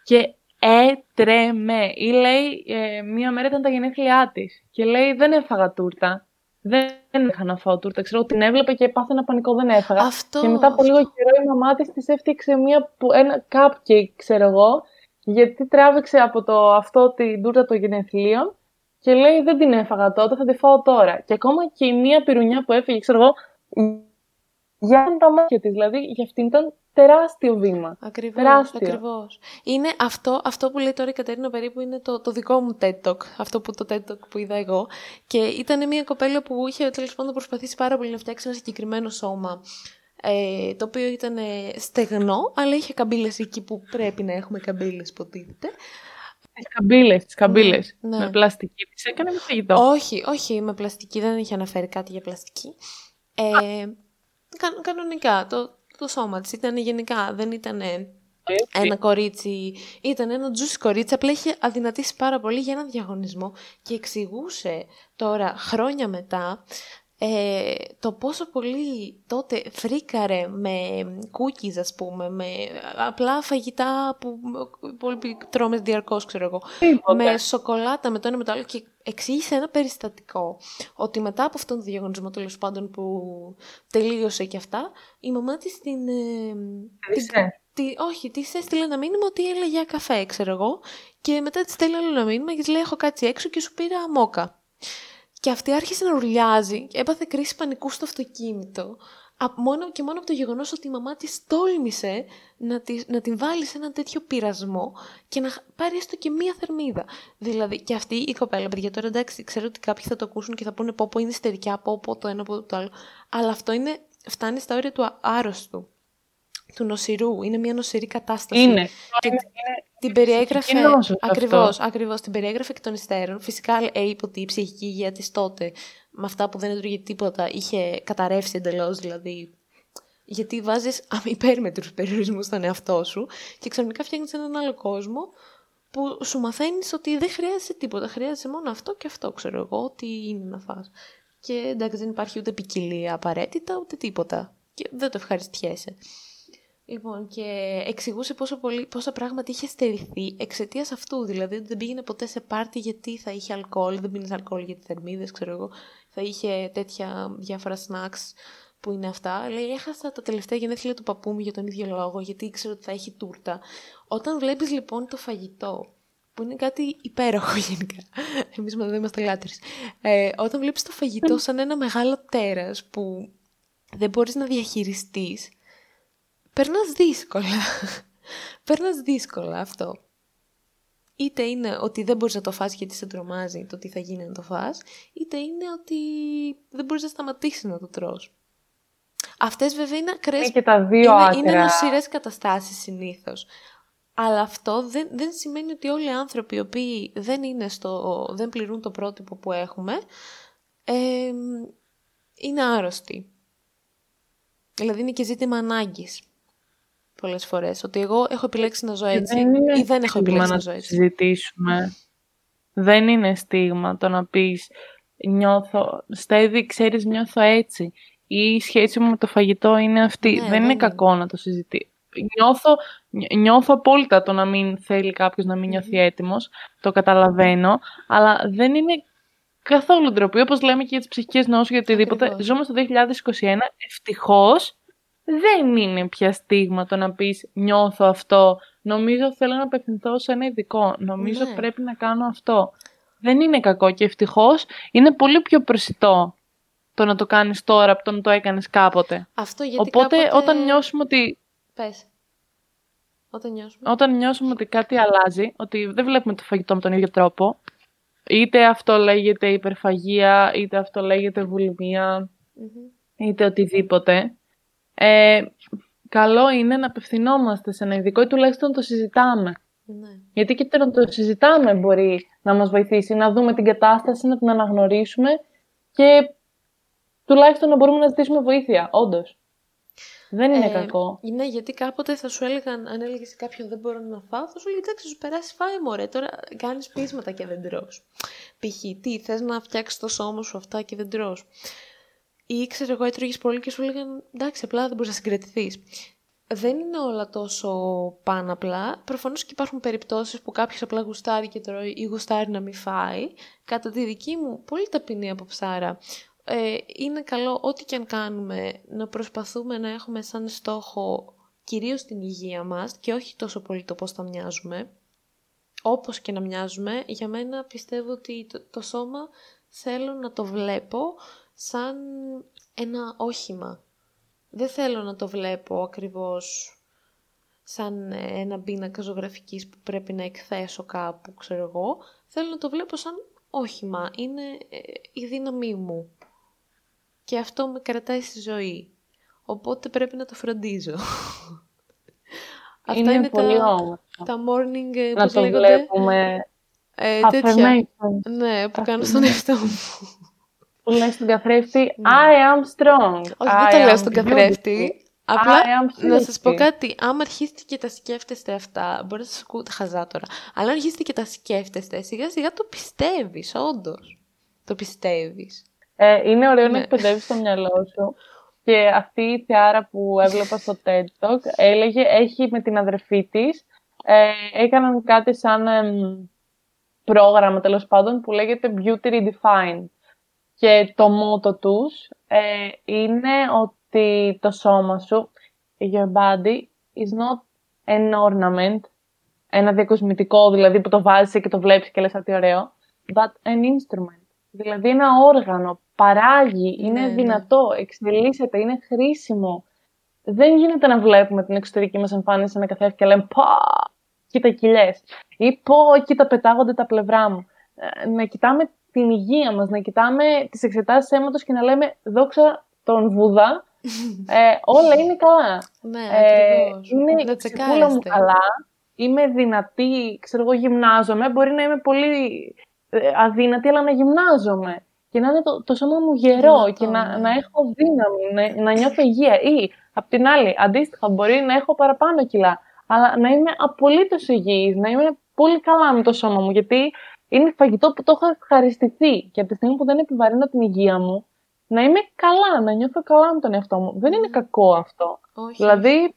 Και έτρεμε. Ή λέει, ε, μία μέρα ήταν τα γενέθλιά της. Και λέει, δεν έφαγα τούρτα. Δεν είχα να φάω τούρτα. Ξέρω, την έβλεπε και πάθε ένα πανικό, δεν έφαγα. Αυτό, και μετά από λίγο καιρό η μαμά της της έφτιαξε μία, ένα cupcake, ξέρω εγώ, γιατί τράβηξε από το αυτό την τούρτα των γενεθλίων και λέει δεν την έφαγα τότε, θα τη φάω τώρα. Και ακόμα και η μία πυρουνιά που έφυγε, ξέρω εγώ, για τα μάτια της, δηλαδή για αυτήν ήταν τεράστιο βήμα. Ακριβώς, τεράστιο. ακριβώς. Είναι αυτό, αυτό που λέει τώρα η Κατερίνα περίπου είναι το, το δικό μου TED Talk, αυτό που το TED Talk που είδα εγώ. Και ήταν μια κοπέλα που είχε τέλος πάντων προσπαθήσει πάρα πολύ να φτιάξει ένα συγκεκριμένο σώμα ε, το οποίο ήταν στεγνό, αλλά είχε καμπύλες εκεί που πρέπει να έχουμε καμπύλες, υποτίθεται. Τις καμπύλες, τις καμπύλες. Ναι, ναι. Με πλαστική. Τις έκανε με φαγητό. Όχι, όχι, με πλαστική. Δεν είχε αναφέρει κάτι για πλαστική. Ε, κα, κανονικά, το, το σώμα της. Ήταν γενικά, δεν ήταν ένα κορίτσι, ήταν ένα τζούσι κορίτσι, απλά είχε αδυνατήσει πάρα πολύ για έναν διαγωνισμό. Και εξηγούσε τώρα, χρόνια μετά, ε, το πόσο πολύ τότε φρίκαρε με cookies ας πούμε, με απλά φαγητά που πολύ τρώμε διαρκώς ξέρω εγώ, με σοκολάτα, με το ένα με το άλλο. Και εξήγησε ένα περιστατικό ότι μετά από αυτόν τον διαγωνισμό τέλος πάντων που τελείωσε και αυτά, η μαμά της την... Ε, τη, όχι, της έστειλε ένα μήνυμα ότι έλεγε για καφέ, ξέρω εγώ, και μετά της στέλνει άλλο ένα μήνυμα και της λέει: Έχω κάτσει έξω και σου πήρα μόκα. Και αυτή άρχισε να ρουλιάζει και έπαθε κρίση πανικού στο αυτοκίνητο. μόνο και μόνο από το γεγονός ότι η μαμά της τόλμησε να, να την βάλει σε ένα τέτοιο πειρασμό και να πάρει έστω και μία θερμίδα. Δηλαδή, και αυτή η κοπέλα, παιδιά, τώρα εντάξει, ξέρω ότι κάποιοι θα το ακούσουν και θα πούνε πω, πω είναι στερικιά, πω, πω το ένα, πω το άλλο. Αλλά αυτό είναι, φτάνει στα όρια του άρρωστου του νοσηρού. Είναι μια νοσηρή κατάσταση. Είναι. Και είναι, την περιέγραφε. Ακριβώς, ακριβώς. Την περιέγραφε εκ των υστέρων. Φυσικά λέει ότι η ψυχική υγεία της τότε, με αυτά που δεν έτρωγε τίποτα, είχε καταρρεύσει εντελώς. Δηλαδή, γιατί βάζεις αμυπέρμετρους περιορισμούς στον εαυτό σου και ξαφνικά φτιάχνεις έναν άλλο κόσμο που σου μαθαίνεις ότι δεν χρειάζεσαι τίποτα, χρειάζεσαι μόνο αυτό και αυτό, ξέρω εγώ, τι είναι να φας. Και εντάξει δεν υπάρχει ούτε ποικιλία απαραίτητα, ούτε τίποτα. Και δεν το ευχαριστιέσαι. Λοιπόν, και εξηγούσε πόσο πολύ, πόσα πράγματα είχε στερηθεί εξαιτίας αυτού. Δηλαδή, δεν πήγαινε ποτέ σε πάρτι γιατί θα είχε αλκοόλ, δεν πίνεις αλκοόλ γιατί θερμίδες, ξέρω εγώ. Θα είχε τέτοια διάφορα snacks που είναι αυτά. Λέει, έχασα τα τελευταία γενέθλια του παππού μου για τον ίδιο λόγο, γιατί ήξερα ότι θα έχει τούρτα. Όταν βλέπεις λοιπόν το φαγητό, που είναι κάτι υπέροχο γενικά. Εμείς δεν είμαστε λάτρες. Ε, όταν βλέπεις το φαγητό σαν ένα μεγάλο τέρας που δεν μπορείς να διαχειριστείς, περνάς δύσκολα. περνάς δύσκολα αυτό. Είτε είναι ότι δεν μπορείς να το φας γιατί σε τρομάζει το τι θα γίνει να το φας, είτε είναι ότι δεν μπορείς να σταματήσεις να το τρως. Αυτές βέβαια είναι ακραίες... και τα δύο είναι, είναι νοσηρές καταστάσεις συνήθως. Αλλά αυτό δεν, δεν σημαίνει ότι όλοι οι άνθρωποι οι οποίοι δεν, είναι στο, δεν πληρούν το πρότυπο που έχουμε, ε, είναι άρρωστοι. Δηλαδή είναι και ζήτημα ανάγκης πολλές φορές. Ότι εγώ έχω επιλέξει να ζω έτσι ή δεν έχω επιλέξει να, ζω έτσι. συζητήσουμε. Δεν είναι στίγμα το να πεις νιώθω, στέδι ξέρεις νιώθω έτσι ή η σχέση μου με το φαγητό είναι αυτή. Ναι, δεν είναι κακό να το συζητήσει. Νιώθω, νιώθω απόλυτα το να μην θέλει κάποιος να μην νιώθει έτοιμος, το καταλαβαίνω, αλλά δεν είναι καθόλου ντροπή, όπως λέμε και για τις ψυχικές νόσους για οτιδήποτε. Ζούμε στο 2021, ευτυχώς δεν είναι πια στίγμα το να πεις νιώθω αυτό, νομίζω θέλω να απευθυνθώ σε ένα ειδικό, νομίζω ναι. πρέπει να κάνω αυτό. Δεν είναι κακό και ευτυχώς είναι πολύ πιο προσιτό το να το κάνεις τώρα από το να το έκανες κάποτε. Αυτό γιατί Οπότε όταν νιώσουμε ότι... Πες. Όταν νιώσουμε. Όταν νιώσουμε ότι κάτι αλλάζει, ότι δεν βλέπουμε το φαγητό με τον ίδιο τρόπο, είτε αυτό λέγεται υπερφαγία, είτε αυτό λέγεται είτε οτιδήποτε, ε, καλό είναι να απευθυνόμαστε σε ένα ειδικό ή τουλάχιστον να το συζητάμε. Ναι. Γιατί και το να το συζητάμε μπορεί να μας βοηθήσει, να δούμε την κατάσταση, να την αναγνωρίσουμε και τουλάχιστον να μπορούμε να ζητήσουμε βοήθεια, όντως. Δεν είναι ε, κακό. Ναι, γιατί κάποτε θα σου έλεγαν, αν έλεγες σε κάποιον δεν μπορώ να φάω, θα σου λέει εντάξει, σου περάσει φάει μωρέ. Τώρα κάνεις πείσματα και δεν τρώ. Π.χ. τι, θες να φτιάξεις το σώμα σου αυτά και δεν τρώ. Ή ξέρω εγώ, έτρωγες πολύ και σου έλεγαν εντάξει, απλά δεν μπορείς να συγκρατηθείς. Δεν είναι όλα τόσο πάνω απλά. Προφανώς και υπάρχουν περιπτώσεις που κάποιος απλά γουστάρει και τρώει ή γουστάρει να μην φάει. Κατά τη δική μου, πολύ ταπεινή από ψάρα. Ε, είναι καλό ό,τι και αν κάνουμε να προσπαθούμε να έχουμε σαν στόχο κυρίως την υγεία μας και όχι τόσο πολύ το πώς θα μοιάζουμε. Όπως και να μοιάζουμε, για μένα πιστεύω ότι το, το σώμα θέλω να το βλέπω σαν ένα όχημα. Δεν θέλω να το βλέπω ακριβώς σαν ένα πίνακα ζωγραφικής που πρέπει να εκθέσω κάπου, ξέρω εγώ. Θέλω να το βλέπω σαν όχημα. Είναι ε, η δύναμή μου. Και αυτό με κρατάει στη ζωή. Οπότε πρέπει να το φροντίζω. Αυτά είναι πολύ τα, τα morning, ε, να πώς το λέγονται, βλέπουμε. Ε, τέτοια. Ναι, που κάνω στον εαυτό μου που λέει στον καθρέφτη ναι. I am strong. Όχι, δεν το λέω στον καθρέφτη. Απλά να σας πω κάτι. Άμα αρχίσετε και τα σκέφτεστε αυτά, μπορεί να σας ακούτε χαζά τώρα. Αλλά αν αρχίσετε και τα σκέφτεστε, σιγά σιγά το πιστεύεις, όντως. Το πιστεύεις. Ε, είναι ωραίο να ναι. εκπαιδεύεις το μυαλό σου. Και αυτή η θεάρα που έβλεπα στο TED Talk έλεγε, έχει με την αδερφή της, ε, έκαναν κάτι σαν πρόγραμμα τέλος πάντων που λέγεται Beauty Redefined. Και το μότο τους ε, είναι ότι το σώμα σου, your body, is not an ornament, ένα διακοσμητικό δηλαδή που το βάζεις και το βλέπεις και λες τι ωραίο, but an instrument. Δηλαδή ένα όργανο, παράγει, είναι ναι, ναι. δυνατό, εξελίσσεται, είναι χρήσιμο. Δεν γίνεται να βλέπουμε την εξωτερική μας εμφάνιση να καθέφει και λέμε «Πα, κοίτα κοιλιές» ή «Πω, κοίτα πετάγονται τα πλευρά μου». Ε, να κοιτάμε την υγεία μας, να κοιτάμε τις εξετάσεις αίματος και να λέμε δόξα τον Βουδά, ε, όλα είναι καλά. Ναι, ε, Είναι η ψυχούλα μου καλά, είμαι δυνατή, ξέρω εγώ γυμνάζομαι, μπορεί να είμαι πολύ ε, αδύνατη, αλλά να γυμνάζομαι. Και και να είναι το, το σώμα μου γερό και να, ναι. να έχω δύναμη, να, να νιώθω υγεία. Ή, απ' την άλλη, αντίστοιχα, μπορεί να έχω παραπάνω κιλά, αλλά να είμαι απολύτως υγιής, να είμαι πολύ καλά με το σώμα μου, γιατί είναι φαγητό που το έχω ευχαριστηθεί και από τη στιγμή που δεν επιβαρύνω την υγεία μου, να είμαι καλά, να νιώθω καλά με τον εαυτό μου. Δεν είναι κακό αυτό. Όχι. Δηλαδή,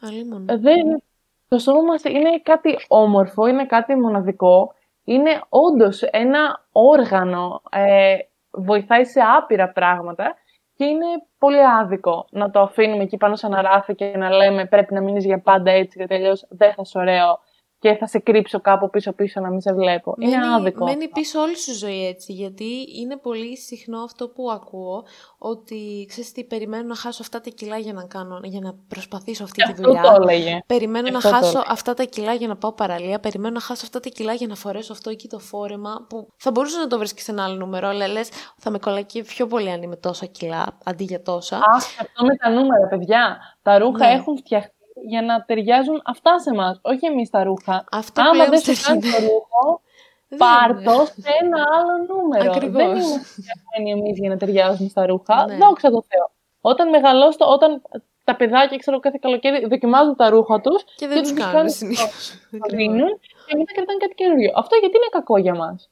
Αλίμονο. ε, δεν, το σώμα μας είναι κάτι όμορφο, είναι κάτι μοναδικό. Είναι όντως ένα όργανο, ε, βοηθάει σε άπειρα πράγματα και είναι πολύ άδικο να το αφήνουμε εκεί πάνω σαν ράφι και να λέμε πρέπει να μείνεις για πάντα έτσι γιατί αλλιώς δεν θα είσαι ωραίο και θα σε κρύψω κάπου πίσω-πίσω να μην σε βλέπω. είναι άδικο. μένει πίσω όλη σου ζωή έτσι, γιατί είναι πολύ συχνό αυτό που ακούω, ότι ξέρεις τι, περιμένω να χάσω αυτά τα κιλά για να, κάνω, για να προσπαθήσω αυτή τη Αυτό δουλειά. το έλεγε. Περιμένω να Αυτό το χάσω έλεγε. αυτά τα κιλά για να πάω παραλία. Περιμένω να χάσω αυτά τα κιλά για να φορέσω αυτό εκεί το φόρεμα. Που θα μπορούσες να το βρεις και σε ένα άλλο νούμερο, αλλά λες, θα με κολλακεί πιο πολύ αν είμαι τόσα κιλά αντί για τόσα. Α, αυτό με τα νούμερα, παιδιά. Τα ρούχα Ναι. έχουν φτιαχτεί για να ταιριάζουν αυτά σε εμάς, όχι εμείς τα ρούχα. Αυτό Άμα πλέον δεν σου στην κάνει το ρούχο, Δεν πάρ' είναι. το σε ένα άλλο νούμερο. Ακριβώς. Δεν είμαστε φτιαγμένοι εμείς για να ταιριάζουμε στα ρούχα. Ναι. Δόξα τω Θεώ. Όταν μεγαλώσω, όταν τα παιδάκια, ξέρω, κάθε καλοκαίρι δοκιμάζουν τα ρούχα τους Και δεν τους κάνουν συνήθως. δίνουν και μετά κρατάνε κάτι καινούριο. Αυτό γιατί είναι κακό για μας;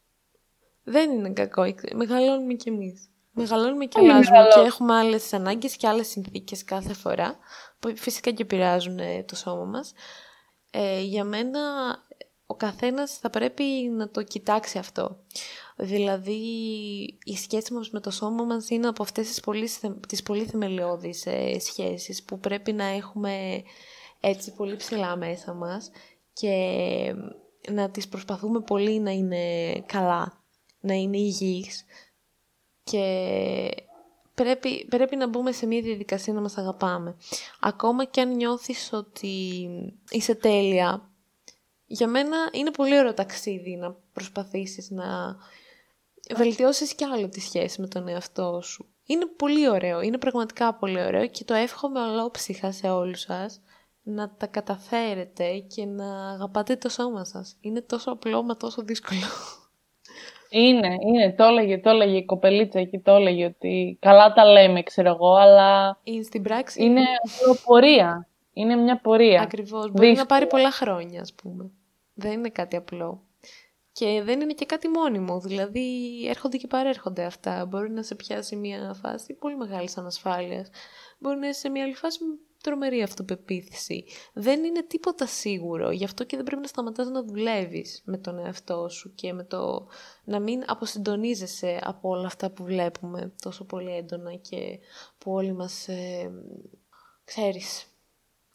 Δεν είναι κακό. Μεγαλώνουμε κι εμείς. Μεγαλώνουμε και Όλοι αλλάζουμε και μεγαλώνουν. έχουμε άλλες ανάγκες και άλλες συνθήκες κάθε φορά που φυσικά και επηρεάζουν ε, το σώμα μας. Ε, για μένα ο καθένας θα πρέπει να το κοιτάξει αυτό. Δηλαδή η σχέση μας με το σώμα μας είναι από αυτές τις πολύ, θε- τις πολύ θεμελιώδεις ε, σχέσεις που πρέπει να έχουμε έτσι πολύ ψηλά μέσα μας και να τις προσπαθούμε πολύ να είναι καλά, να είναι υγιείς και πρέπει, πρέπει να μπούμε σε μια διαδικασία να μας αγαπάμε. Ακόμα και αν νιώθεις ότι είσαι τέλεια, για μένα είναι πολύ ωραίο ταξίδι να προσπαθήσεις να βελτιώσεις κι άλλο τη σχέση με τον εαυτό σου. Είναι πολύ ωραίο, είναι πραγματικά πολύ ωραίο και το εύχομαι ολόψυχα σε όλους σας να τα καταφέρετε και να αγαπάτε το σώμα σας. Είναι τόσο απλό μα τόσο δύσκολο. Είναι, είναι. Το έλεγε, το έλεγε η κοπελίτσα εκεί, το έλεγε ότι καλά τα λέμε, ξέρω εγώ, αλλά Είναι στην πράξη είναι αυτό πορεία. Είναι μια πορεία. Ακριβώς. Μπορεί να Δύσκολο. πάρει πολλά χρόνια, ας πούμε. Δεν είναι κάτι απλό. Και δεν είναι και κάτι μόνιμο. Δηλαδή, έρχονται και παρέρχονται αυτά. Μπορεί να σε πιάσει μια φάση πολύ μεγάλης ανασφάλειας. Μπορεί να είσαι σε μια άλλη φάση με τρομερή αυτοπεποίθηση. Δεν είναι τίποτα σίγουρο. Γι' αυτό και δεν πρέπει να σταματάς να δουλεύεις με τον εαυτό σου και με το να μην αποσυντονίζεσαι από όλα αυτά που βλέπουμε τόσο πολύ έντονα και που όλοι μας, ε, ξέρεις,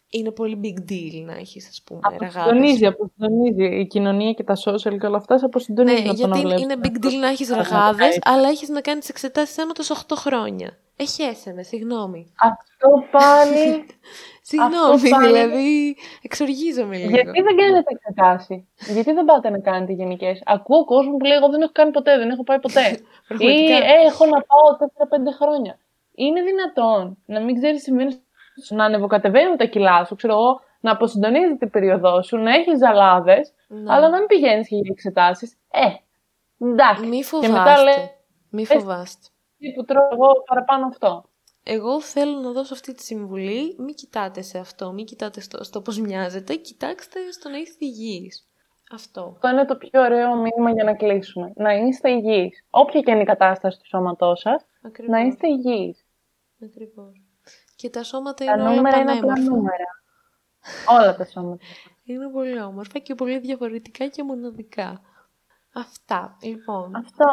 είναι πολύ big deal να έχεις, ας πούμε, ραγάδες. Αποσυντονίζει, αποσυντονίζει. Η κοινωνία και τα social και όλα αυτά σε Ναι, αποσυντονίζουν από το να γιατί βλέπεις είναι τον big εαυτό deal σου. να έχεις να ραγάδες, κάνεις. αλλά έχεις να κάνεις εξετάσεις αίματος 8 χρόνια. Εχέσαι με, συγγνώμη. Αυτό πάλι. Συγγνώμη, πάλι- δηλαδή, εξοργίζομαι λίγο. Γιατί δεν κάνετε εξετάσει, Γιατί δεν πάτε να κάνετε γενικές; Ακούω κόσμος που λέει: Εγώ δεν έχω κάνει ποτέ, δεν έχω πάει ποτέ. Ή Πραγματικά. ε, έχω να πάω 4-5 χρόνια. Είναι δυνατόν να μην ξέρεις σημαίνει να ανεβοκατεβαίνουν τα κιλά σου, ξέρω εγώ, να αποσυντονίζεις την περίοδό σου, να έχεις ζαλάδες, Ναι. αλλά να μην πηγαίνεις και για εξετάσεις. Ε, εντάξει. Μη Και μετά φοβάστε. λέει Μη φοβάστε. Τι που τρώω εγώ παραπάνω αυτό. Εγώ θέλω να δώσω αυτή τη συμβουλή. Μην κοιτάτε σε αυτό, μην κοιτάτε στο, στο πώς μοιάζετε. Κοιτάξτε στο να είστε υγιείς. Αυτό. Αυτό είναι το πιο ωραίο μήνυμα για να κλείσουμε. Να είστε υγιείς. Όποια και είναι η κατάσταση του σώματός σας, Ακριβώς. να είστε υγιείς. Ακριβώς. Και τα σώματα Τα είναι όλα νούμερα είναι απλά πανέμορφα. νούμερα. Όλα τα σώματα. Είναι πολύ όμορφα και πολύ διαφορετικά και μοναδικά. Αυτά. Λοιπόν, Αυτό.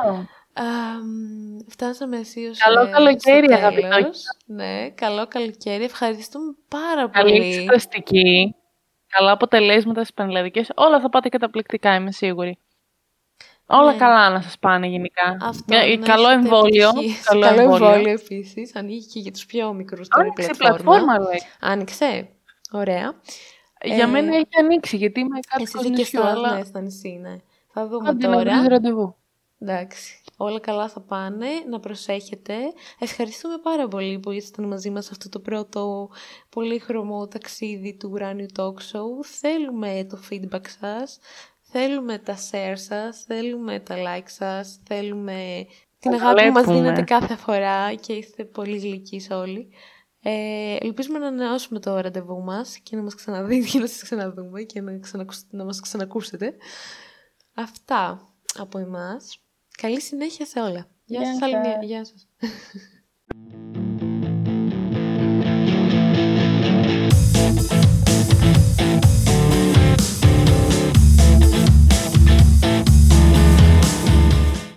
Αμ, φτάσαμε αισίως Καλό ε, καλοκαίρι, στο αγαπητός τέλος. Ναι, καλό καλοκαίρι. Ευχαριστούμε πάρα Καλή πολύ. εξεταστική. Καλά αποτελέσματα στις πανελλαδικές. Όλα θα πάτε καταπληκτικά, είμαι σίγουρη. Όλα Ναι. καλά να σας πάνε γενικά. Αυτό, Μια- να καλό έχετε εμβόλιο. επιτυχίες. Καλό, Καλό εμβόλιο. εμβόλιο επίσης. Ανοίγει και για τους πιο μικρούς τώρα η Άνοιξε η πλατφόρμα. πλατφόρμα, λέει. Άνοιξε. Ωραία. Για Ε, μένα έχει ανοίξει, γιατί είμαι Εσύ κάτω είσαι και νησιού, στα, αλλά ναι, στα νησί, ναι. Θα δούμε άντε να βρεις τώρα. ραντεβού. Εντάξει, όλα καλά θα πάνε, να προσέχετε. Ευχαριστούμε πάρα πολύ που ήσασταν μαζί μας αυτό το πρώτο πολύχρωμο ταξίδι του Uranium Talk Show. Θέλουμε το feedback σας, θέλουμε τα share σας, θέλουμε τα like σας, θέλουμε την αγάπη που μας δίνετε κάθε φορά και είστε πολύ γλυκείς όλοι. Ε, ελπίζουμε να ανανεώσουμε το ραντεβού μας και να μας ξαναδείτε και να σας ξαναδούμε και να, ξανακου... μας ξανακούσετε. Αυτά από εμάς. Καλή συνέχεια σε όλα. Γεια, γεια σας. Γεια σας.